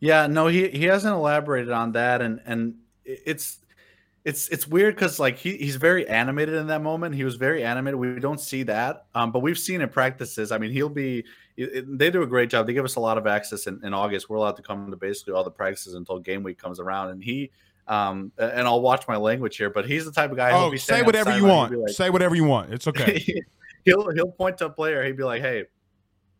Yeah, no, he, he hasn't elaborated on that. And, and it's, it's it's weird because like he, he's very animated in that moment. He was very animated. We don't see that, um, but we've seen in practices. I mean, he'll be. It, they do a great job. They give us a lot of access in, in, August. We're allowed to come to basically all the practices until game week comes around, and he. Um, and I'll watch my language here, but he's the type of guy. Oh, say whatever you want. Like, say whatever you want. It's okay. he'll he'll point to a player. He'd be like, "Hey,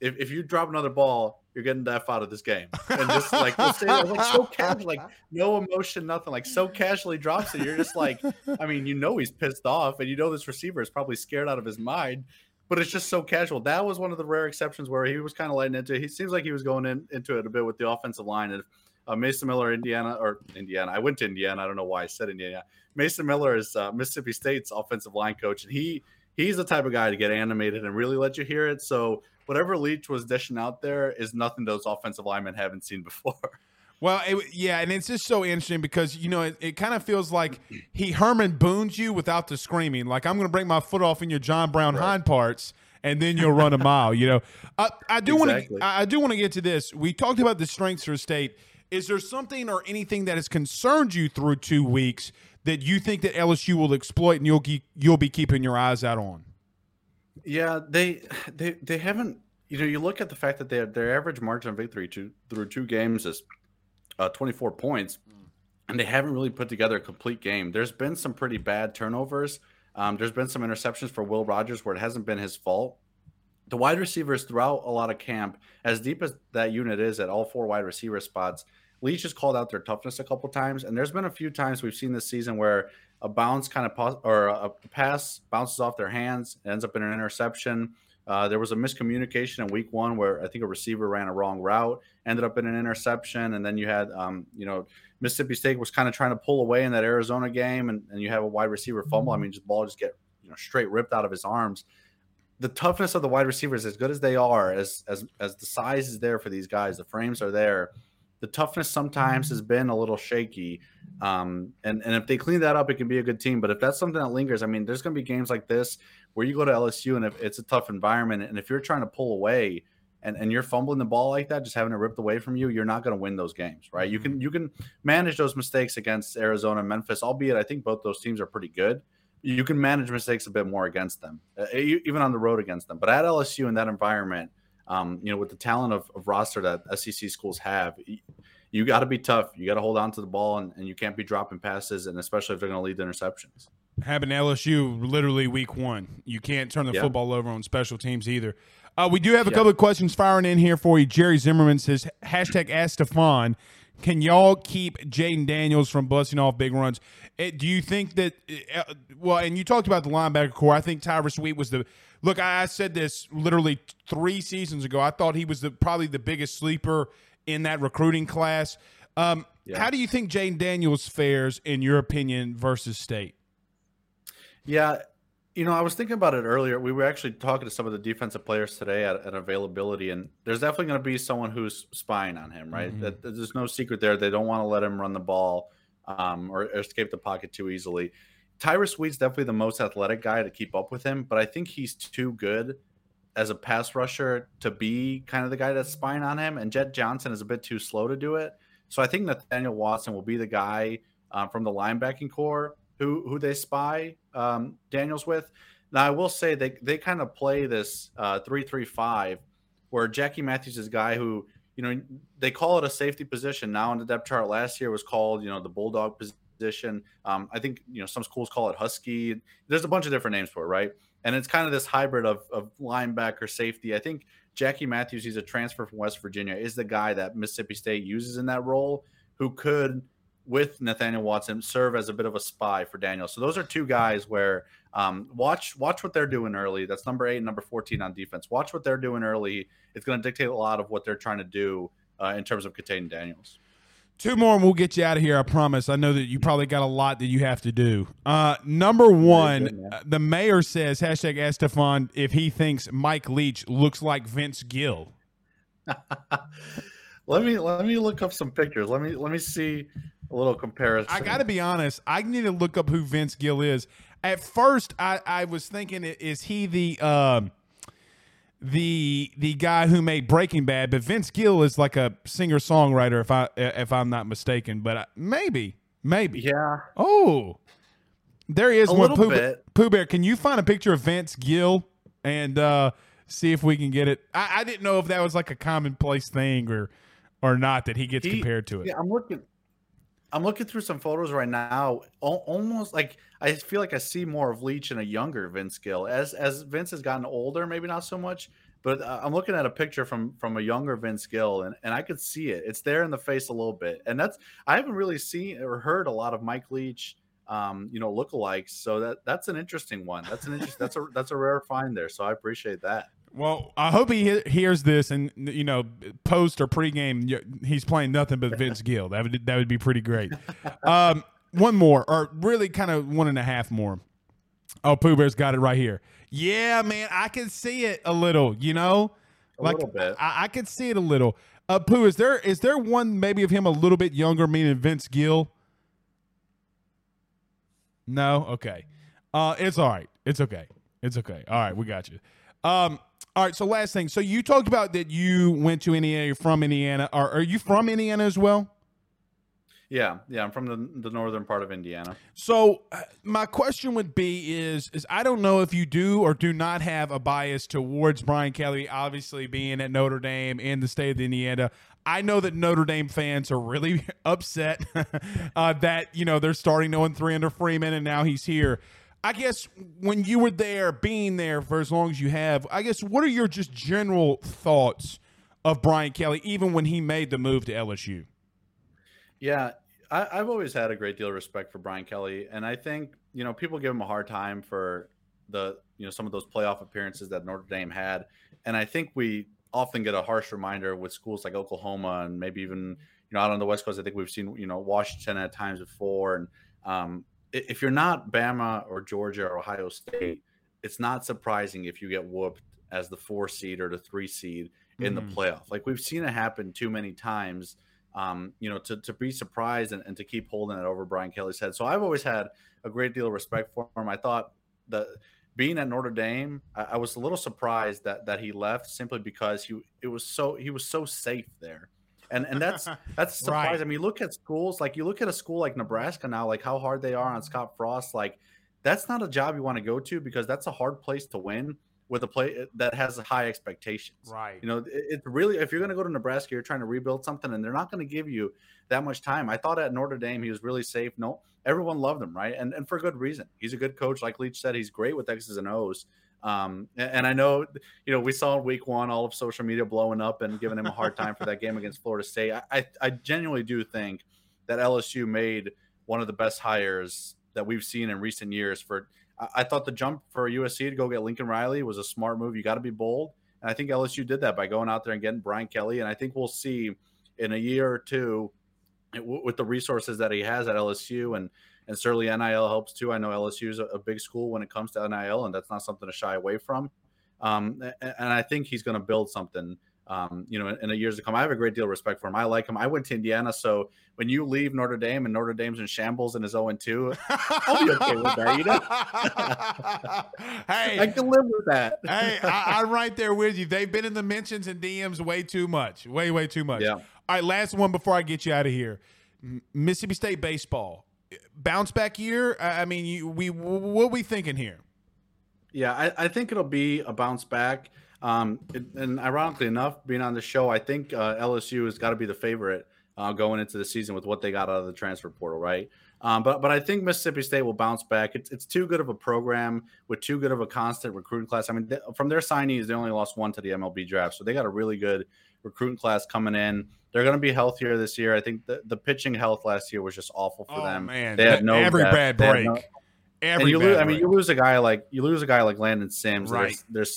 if, if you drop another ball, you're getting the F out of this game. And just like, say, like so casual, like no emotion, nothing, like so casually drops it. You're just like, I mean, you know, he's pissed off and you know, this receiver is probably scared out of his mind, but it's just so casual. That was one of the rare exceptions where he was kind of letting into it. He seems like he was going in, into it a bit with the offensive line. And uh, Mason Miller, Indiana, or Indiana, I went to Indiana. I don't know why I said Indiana. Mason Miller is uh, Mississippi State's offensive line coach, and he, he's the type of guy to get animated and really let you hear it. So, whatever Leach was dishing out there is nothing those offensive linemen haven't seen before. Well, it, yeah, and it's just so interesting because you know it, it kind of feels like he Herman Boones you without the screaming. Like I'm going to break my foot off in your John Brown right. hind parts, and then you'll run a mile. You know, uh, I, I do exactly. want to I do want to get to this. We talked about the strengths for state. Is there something or anything that has concerned you through two weeks that you think that LSU will exploit and you'll you'll be keeping your eyes out on? Yeah, they they they haven't. You know, you look at the fact that their their average margin of victory to, through two games is uh, 24 points, and they haven't really put together a complete game. There's been some pretty bad turnovers. Um, there's been some interceptions for Will Rogers where it hasn't been his fault. The wide receivers throughout a lot of camp, as deep as that unit is at all four wide receiver spots, Leach has called out their toughness a couple times, and there's been a few times we've seen this season where a bounce kind of or a pass bounces off their hands, ends up in an interception. Uh, there was a miscommunication in week one where I think a receiver ran a wrong route, ended up in an interception, and then you had, um, you know, Mississippi State was kind of trying to pull away in that Arizona game, and, and you have a wide receiver fumble. I mean, just ball just get you know straight ripped out of his arms. The toughness of the wide receivers, as good as they are, as as as the size is there for these guys, the frames are there the toughness sometimes has been a little shaky. Um, and, and if they clean that up, it can be a good team. But if that's something that lingers, I mean, there's going to be games like this where you go to LSU and if it's a tough environment, and if you're trying to pull away and, and you're fumbling the ball like that, just having it ripped away from you, you're not going to win those games, right? You can you can manage those mistakes against Arizona and Memphis, albeit I think both those teams are pretty good. You can manage mistakes a bit more against them, uh, even on the road against them. But at LSU in that environment – um, you know, with the talent of, of, roster that SEC schools have, you got to be tough. You got to hold on to the ball, and, and, you can't be dropping passes, and especially if they're going to lead the interceptions. Happened LSU literally week one. You can't turn the yeah. football over on special teams either. Uh, we do have a yeah. couple of questions firing in here for you. Jerry Zimmerman says, hashtag ask Stefan, can y'all keep Jayden Daniels from busting off big runs? It, do you think that, uh, well, and you talked about the linebacker core. I think Tyrus Wheat was the – Look, I said this literally three seasons ago. I thought he was the probably the biggest sleeper in that recruiting class. Um, yeah. How do you think Jayden Daniels fares, in your opinion, versus State? Yeah, you know, I was thinking about it earlier. We were actually talking to some of the defensive players today at, at availability, and there's definitely going to be someone who's spying on him, right? Mm-hmm. That, there's no secret there. They don't want to let him run the ball um, or escape the pocket too easily. Tyrus Wheat's definitely the most athletic guy to keep up with him, but I think he's too good as a pass rusher to be kind of the guy that's spying on him. And Jett Johnson is a bit too slow to do it. So I think Nathaniel Watson will be the guy um, from the linebacking core who who they spy um, Daniels with. Now I will say they they kind of play this uh, three three five, where Jackie Matthews is a guy who you know they call it a safety position now in the depth chart. Last year was called you know the bulldog position position. Um, I think you know some schools call it husky. There's a bunch of different names for it, right? And it's kind of this hybrid of, of linebacker safety. I think Jackie Matthews, he's a transfer from West Virginia, is the guy that Mississippi State uses in that role, who could, with Nathaniel Watson, serve as a bit of a spy for Daniel. So those are two guys where um, watch watch what they're doing early. That's number eight and number fourteen on defense. Watch what they're doing early. It's going to dictate a lot of what they're trying to do uh, in terms of containing Daniels. Two more and we'll get you out of here. I promise. I know that you probably got a lot that you have to do. Uh, number one, good, uh, the mayor says hashtag Estefan if he thinks Mike Leach looks like Vince Gill. let me let me look up some pictures. Let me let me see a little comparison. I got to be honest. I need to look up who Vince Gill is. At first, I, I was thinking, is he the um, the the guy who made Breaking Bad? But Vince Gill is like a singer songwriter, if I if I'm not mistaken. But I, maybe, maybe. Yeah. Oh, there is A one. little Pooh, bit. Pooh Bear, can you find a picture of Vince Gill and uh, see if we can get it? I, I didn't know if that was like a commonplace thing or or not that he gets He- compared to it. Yeah, I'm looking. I'm looking through some photos right now. Al- Almost like I feel like I see more of Leach in a younger Vince Gill. As as Vince has gotten older, maybe not so much. But uh, I'm looking at a picture from from a younger Vince Gill, and, and I could see it. It's there in the face a little bit, and that's I haven't really seen or heard a lot of Mike Leach, um, you know, lookalikes. So that that's an interesting one. That's an interest. that's a that's a rare find there. So I appreciate that. Well, I hope he he- hears this and you know post or pregame he's playing nothing but Vince Gill. That would that would be pretty great. Um, one more, or really kind of one and a half more. Oh, Pooh Bear's got it right here. Yeah, man, I can see it a little. You know, A little bit. I, I can see it a little. Uh, Pooh, is there is there one maybe of him a little bit younger, meaning Vince Gill? No, okay. Uh, it's all right. It's okay. It's okay. All right, we got you. Um, all right. So last thing. So you talked about that you went to Indiana. You're from Indiana. Are, are you from Indiana as well? Yeah, yeah. I'm from the, the northern part of Indiana. So uh, my question would be is is I don't know if you do or do not have a bias towards Brian Kelly obviously being at Notre Dame in the state of Indiana. I know that Notre Dame fans are really upset uh, that you know they're starting 0 3 under Freeman and now he's here. I guess when you were there, being there for as long as you have, I guess what are your just general thoughts of Brian Kelly, even when he made the move to LSU? Yeah, I, I've always had a great deal of respect for Brian Kelly, and I think you know people give him a hard time for the you know some of those playoff appearances that Notre Dame had, and I think we often get a harsh reminder with schools like Oklahoma and maybe even you know out on the West Coast. I think we've seen you know Washington at times before, and um, if you're not Bama or Georgia or Ohio State, it's not surprising if you get whooped as the four seed or the three seed in the Mhm. playoff. Like we've seen it happen too many times um, you know, to, to be surprised and, and to keep holding it over Brian Kelly's head. So I've always had a great deal of respect for him. I thought that being at Notre Dame, I, I was a little surprised that that he left simply because he it was so he was so safe there. And and that's that's surprising. Right. I mean, look at schools like you look at a school like Nebraska now, like how hard they are on Scott Frost. Like that's not a job you want to go to because that's a hard place to win with a play eh, that has high expectations. Right. You know, it, it's really if you're going to go to Nebraska, you're trying to rebuild something, and they're not going to give you that much time. I thought at Notre Dame he was really safe. No, everyone loved him, right? And and for good reason. He's a good coach, like Leach said. He's great with X's and O's. Um, and, I know, you know, we saw in week one all of social media blowing up and giving him a hard time for that game against Florida State. I, I, I genuinely do think that LSU made one of the best hires that we've seen in recent years. For I, I thought the jump for USC to go get Lincoln Riley was a smart move. You got to be bold, and I think LSU did that by going out there and getting Brian Kelly. And I think we'll see in a year or two with the resources that he has at LSU and and certainly NIL helps too. I know LSU is a, a big school when it comes to NIL, and that's not something to shy away from. Um, and, and I think he's going to build something. Um, you know, in, in the years to come, I have a great deal of respect for him. I like him. I went to Indiana, so when you leave Notre Dame and Notre Dame's in shambles and is zero and two, I'll be okay with that. You know, hey, I can live with that. hey, I, I'm right there with you. They've been in the mentions and DMs way too much, way, way too much. Yeah. All right, last one before I get you out of here. Mississippi State baseball bounce back year. I mean, you, we what we thinking here? Yeah, I, I think it'll be a bounce back. Um, it- and ironically enough, being on the show, I think uh, LSU has got to be the favorite uh, going into the season with what they got out of the transfer portal, right? Um, but but I think Mississippi State will bounce back. It's it's too good of a program with too good of a constant recruiting class. I mean, from their signees, they only lost one to the MLB draft, so they got a really good recruiting class coming in. They're going to be healthier this year. I think the, the pitching health last year was just awful for oh them. man, they had no every depth. bad break. no- every you bad lose, I mean, break. you lose a guy like you lose a guy like Landon Sims. Right. There's,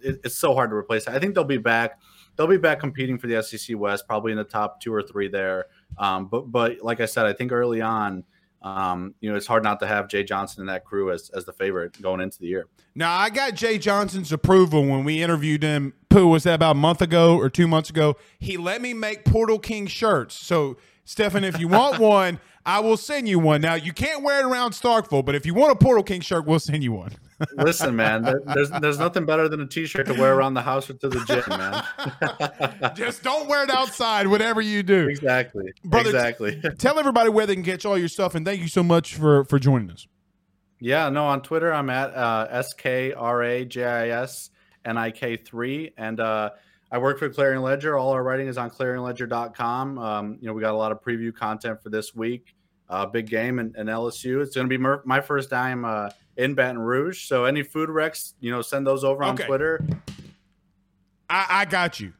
there's it, it's so hard to replace. I think they'll be back. They'll be back competing for the SEC West, probably in the top two or three there. Um, but but like I said, I think early on, um, you know, it's hard not to have Jay Johnson and that crew as as the favorite going into the year. Now I got Jay Johnson's approval when we interviewed him. Pooh was that about a month ago or two months ago? He let me make Portal King shirts. So Stefan, if you want one, I will send you one. Now you can't wear it around Starkville, but if you want a Portal King shirt, we'll send you one. Listen, man, there, there's there's nothing better than a t-shirt to wear around the house or to the gym, man. Just don't wear it outside, whatever you do. exactly, Brother, exactly. Tell everybody where they can get all your stuff, and thank you so much for for joining us. Yeah, no, on Twitter I'm at uh, S K R A J I S N I K three, and uh, I work for Clarion Ledger. All our writing is on ClarionLedger.com. Um, you know, we got a lot of preview content for this week. Uh, big game in, in LSU. It's going to be mer- my first time uh, in Baton Rouge. So any food wrecks, you know, send those over on Twitter. I, I got you.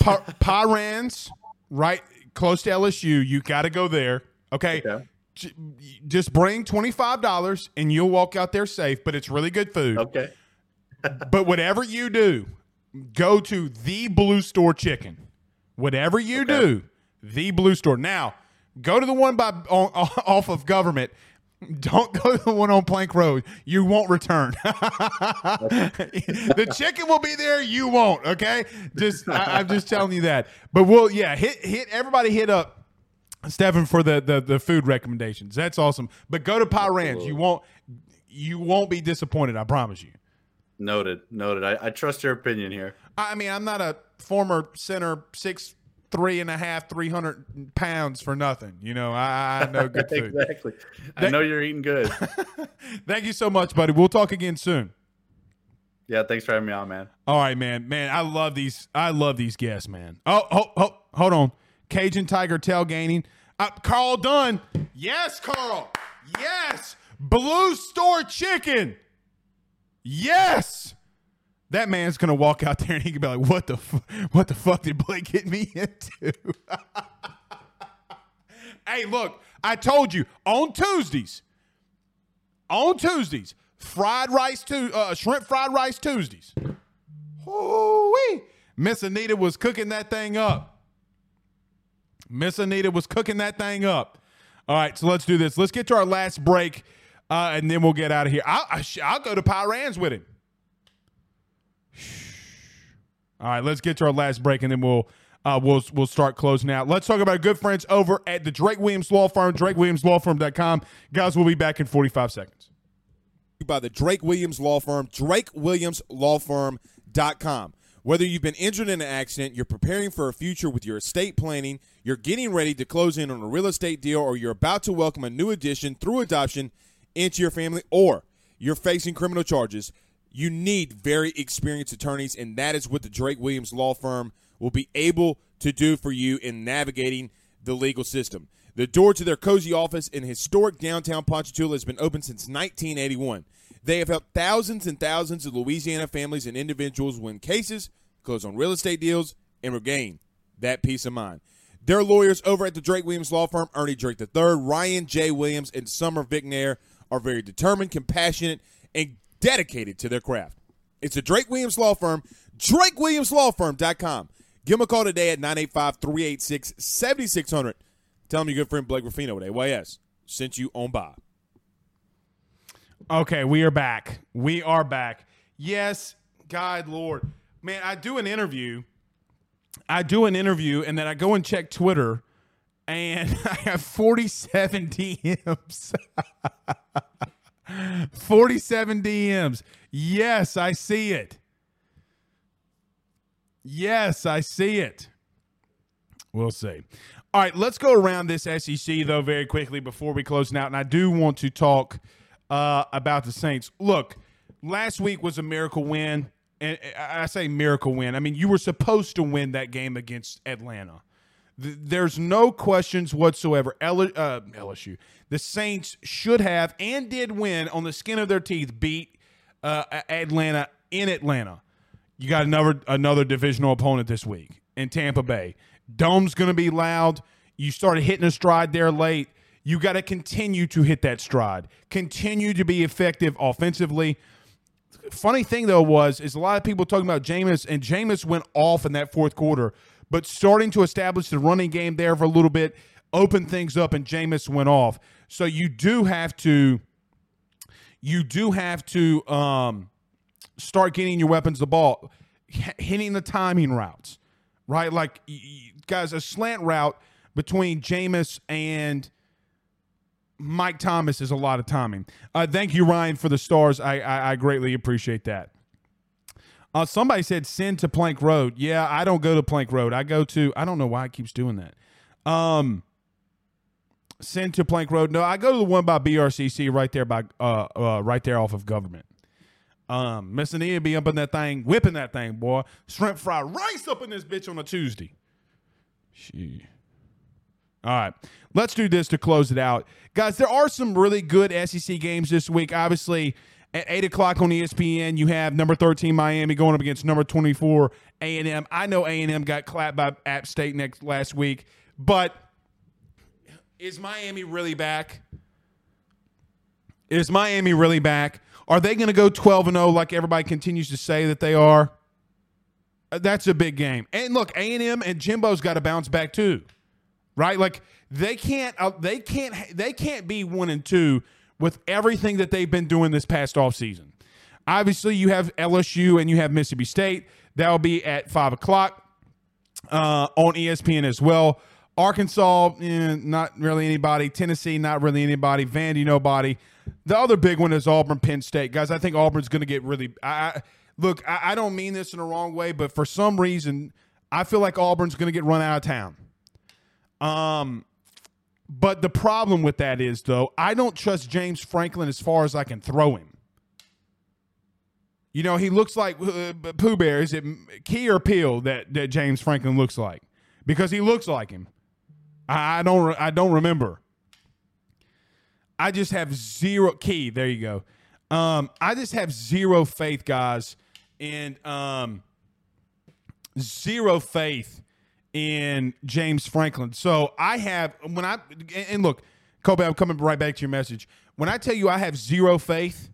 Pa- Parrain's, right close to LSU. You got to go there. Okay. Okay. J- Just bring twenty five dollars, and you'll walk out there safe. But it's really good food. Okay. But whatever you do, go to the Blue Store Chicken. Whatever you Okay. do, the Blue Store. Now, go to the one by on, off of Government. Don't go to the one on Plank Road. You won't return. the chicken will be there. You won't. Okay. Just I, I'm just telling you that. But we'll yeah hit hit everybody hit up Stefan for the, the the food recommendations. That's awesome. But go to Parrain's. You won't you won't be disappointed. I promise you. Noted. Noted. I, I trust your opinion here. I mean, I'm not a former center six three and a half, three hundred pounds for nothing. You know, I, I know good food. exactly. I know you're eating good. Thank you so much, buddy. We'll talk again soon. yeah. Thanks for having me on, man. All right, man. Man, I love these. I love these guests, man. Oh, oh, oh hold on. Cajun Tiger tailgating. Uh, Carl Dunn. Yes, Carl. Yes. Blue Store Chicken. Yes. That man's gonna walk out there and he can be like, "What the, what the fuck did Blake get me into?" hey, look, I told you on Tuesdays. On Tuesdays, fried rice to uh, shrimp fried rice Tuesdays. Ooh-wee. Miss Anita was cooking that thing up. Miss Anita was cooking that thing up. All right, so let's do this. Let's get to our last break, uh, and then we'll get out of here. I'll, I'll go to Parrain's with him. All right, let's get to our last break, and then we'll uh, we'll we'll start closing out. Let's talk about good friends over at the Drake Williams Law Firm, DrakeWilliamsLawFirm.com. Guys, we'll be back in 45 seconds. by the Drake Williams Law Firm, drakewilliamslawfirm.com. Whether you've been injured in an accident, you're preparing for a future with your estate planning, you're getting ready to close in on a real estate deal, or you're about to welcome a new addition through adoption into your family, or you're facing criminal charges, you need very experienced attorneys, and that is what the Drake Williams Law Firm will be able to do for you in navigating the legal system. The door to their cozy office in historic downtown Ponchatoula has been open since 1981. They have helped thousands and thousands of Louisiana families and individuals win cases, close on real estate deals, and regain that peace of mind. Their lawyers over at the Drake Williams Law Firm, Ernie Drake III, Ryan J. Williams, and Summer Vignair, are very determined, compassionate, and dedicated to their craft. It's the Drake Williams Law Firm, drakewilliamslawfirm.com. Give them a call today at 985 386 7600. Tell them your good friend Blake Ruffino with AYS sent you on by. Okay, we are back. We are back. Yes, God, Lord. Man, I do an interview. I do an interview and then I go and check Twitter and I have 47 DMs. 47 DMs. Yes, I see it. Yes, I see it. We'll see. All right, let's go around this SEC though very quickly before we close out, and I do want to talk uh, about the Saints. Look, last week was a miracle win, and I I say miracle win. I mean you were supposed to win that game against Atlanta. Th- There's no questions whatsoever. L- uh, LSU, the Saints should have and did win on the skin of their teeth, beat uh, Atlanta in Atlanta. You got another another divisional opponent this week in Tampa Bay. Dome's going to be loud. You started hitting a stride there late. You got to continue to hit that stride. Continue to be effective offensively. Funny thing though was is a lot of people talking about Jameis and Jameis went off in that fourth quarter, but starting to establish the running game there for a little bit, open things up, and Jameis went off. So you do have to, you do have to um, start getting your weapons the ball, hitting the timing routes, right? Like guys, a slant route between Jameis and Mike Thomas is a lot of timing. Uh, thank you, Ryan, for the stars. I, I, I greatly appreciate that. Uh, somebody said send to Plank Road. Yeah, I don't go to Plank Road. I go to I don't know why it keeps doing that. Um, send to Plank Road. No, I go to the one by BRCC right there by uh, uh right there off of Government. Um, Miss Anita be up in that thing, whipping that thing, boy. Shrimp fried rice up in this bitch on a Tuesday. She. All right, let's do this to close it out, guys. There are some really good SEC games this week. Obviously, at eight o'clock on ESPN, you have number thirteen Miami going up against number twenty-four A and M. I know A and M got clapped by App State next last week, but is Miami really back? Is Miami really back? Are they going to go 12 and 0 like everybody continues to say that they are? Uh, That's a big game. And look, A&M and Jimbo's got to bounce back too. Right? Like they can't uh, they can't they can't be 1 and 2 with everything that they've been doing this past offseason. Obviously, you have LSU and you have Mississippi State. That'll be at 5 o'clock uh, on ESPN as well. Arkansas, eh, not really anybody. Tennessee, not really anybody. Vandy, nobody. The other big one is Auburn, Penn State, guys. I think Auburn's going to get really. I, look. I, I don't mean this in the wrong way, but for some reason, I feel like Auburn's going to get run out of town. Um, but the problem with that is, though, I don't trust James Franklin as far as I can throw him. You know, he looks like uh, Pooh Bear. Is it Key or Peele that, that James Franklin looks like? Because he looks like him. I, I don't. re- I don't remember. I just have zero key. There you go. Um, I just have zero faith, guys, and um, zero faith in James Franklin. So I have when I and- look, Kobe, I'm coming right back to your message. When I tell you I have zero faith,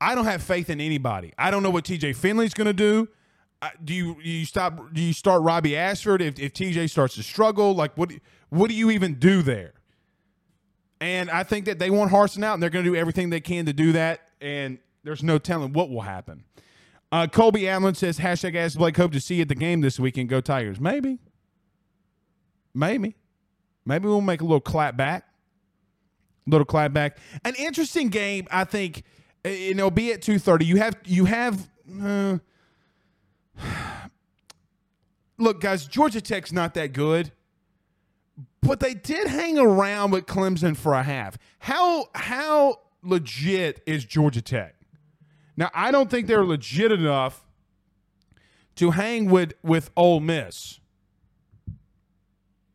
I don't have faith in anybody. I don't know what TJ Finley's going to do. Do you you stop? Do you start Robby Ashford if, if TJ starts to struggle? Like what? What do you even do there? And I think that they want Harsin out, and they're going to do everything they can to do that. And there's no telling what will happen. Uh, Colby Allen says, hashtag ask Blake, hope to see you at the game this weekend. Go Tigers. Maybe. Maybe. Maybe we'll make a little clap back. Little clap back. An interesting game, I think. uh, You know, be at two thirty. You have you have. Uh, look, guys, Georgia Tech's not that good but they did hang around with Clemson for a half. How how legit is Georgia Tech? Now, I don't think they're legit enough to hang with with Ole Miss.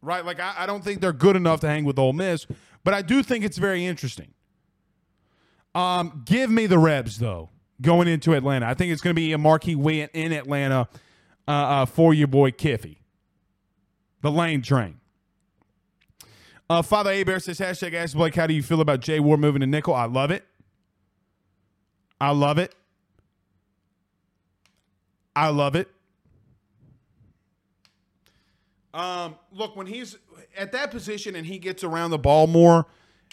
Right? Like I, I don't think they're good enough to hang with Ole Miss, but I do think it's very interesting. Um, give me the Rebs though going into Atlanta. I think it's going to be a marquee win in Atlanta uh, uh, for your boy Kiffy, the Lane Train. Uh, Father Abear says, hashtag ask Blake, how do you feel about Jay Ward moving to nickel? I love it. I love it. I love it. Um, look, when he's at that position and he gets around the ball more,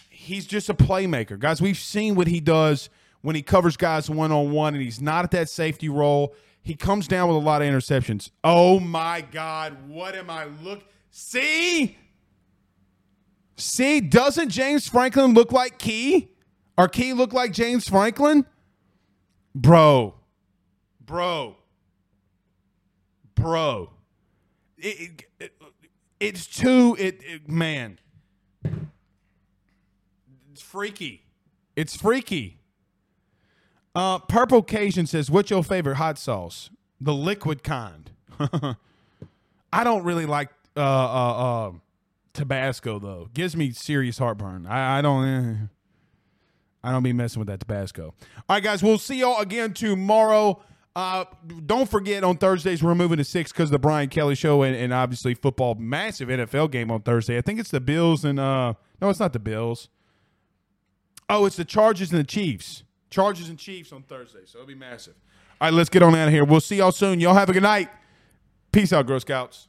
he's just a playmaker. Guys, we've seen what he does when he covers guys one on one and he's not at that safety role. He comes down with a lot of interceptions. Oh my God, what am I look? See? See, doesn't James Franklin look like Key? Or Key look like James Franklin? Bro. Bro. Bro. It, it- it- it's too it, man. It's freaky. It's freaky. Uh, Purple Cajun says, "What's your favorite hot sauce? The liquid kind." I don't really like uh, uh, uh, Tabasco though. Gives me serious heartburn. I, I don't. I don't be messing with that Tabasco. All right, guys. We'll see y'all again tomorrow. Uh, don't forget on Thursdays we're moving to six because the Brian Kelly show and, and obviously football massive NFL game on Thursday. I think it's the Bills and uh no, it's not the Bills. Oh, it's the Chargers and the Chiefs. Chargers and Chiefs on Thursday, so it'll be massive. All right, let's get on out of here. We'll see y'all soon. Y'all have a good night. Peace out, Girl Scouts.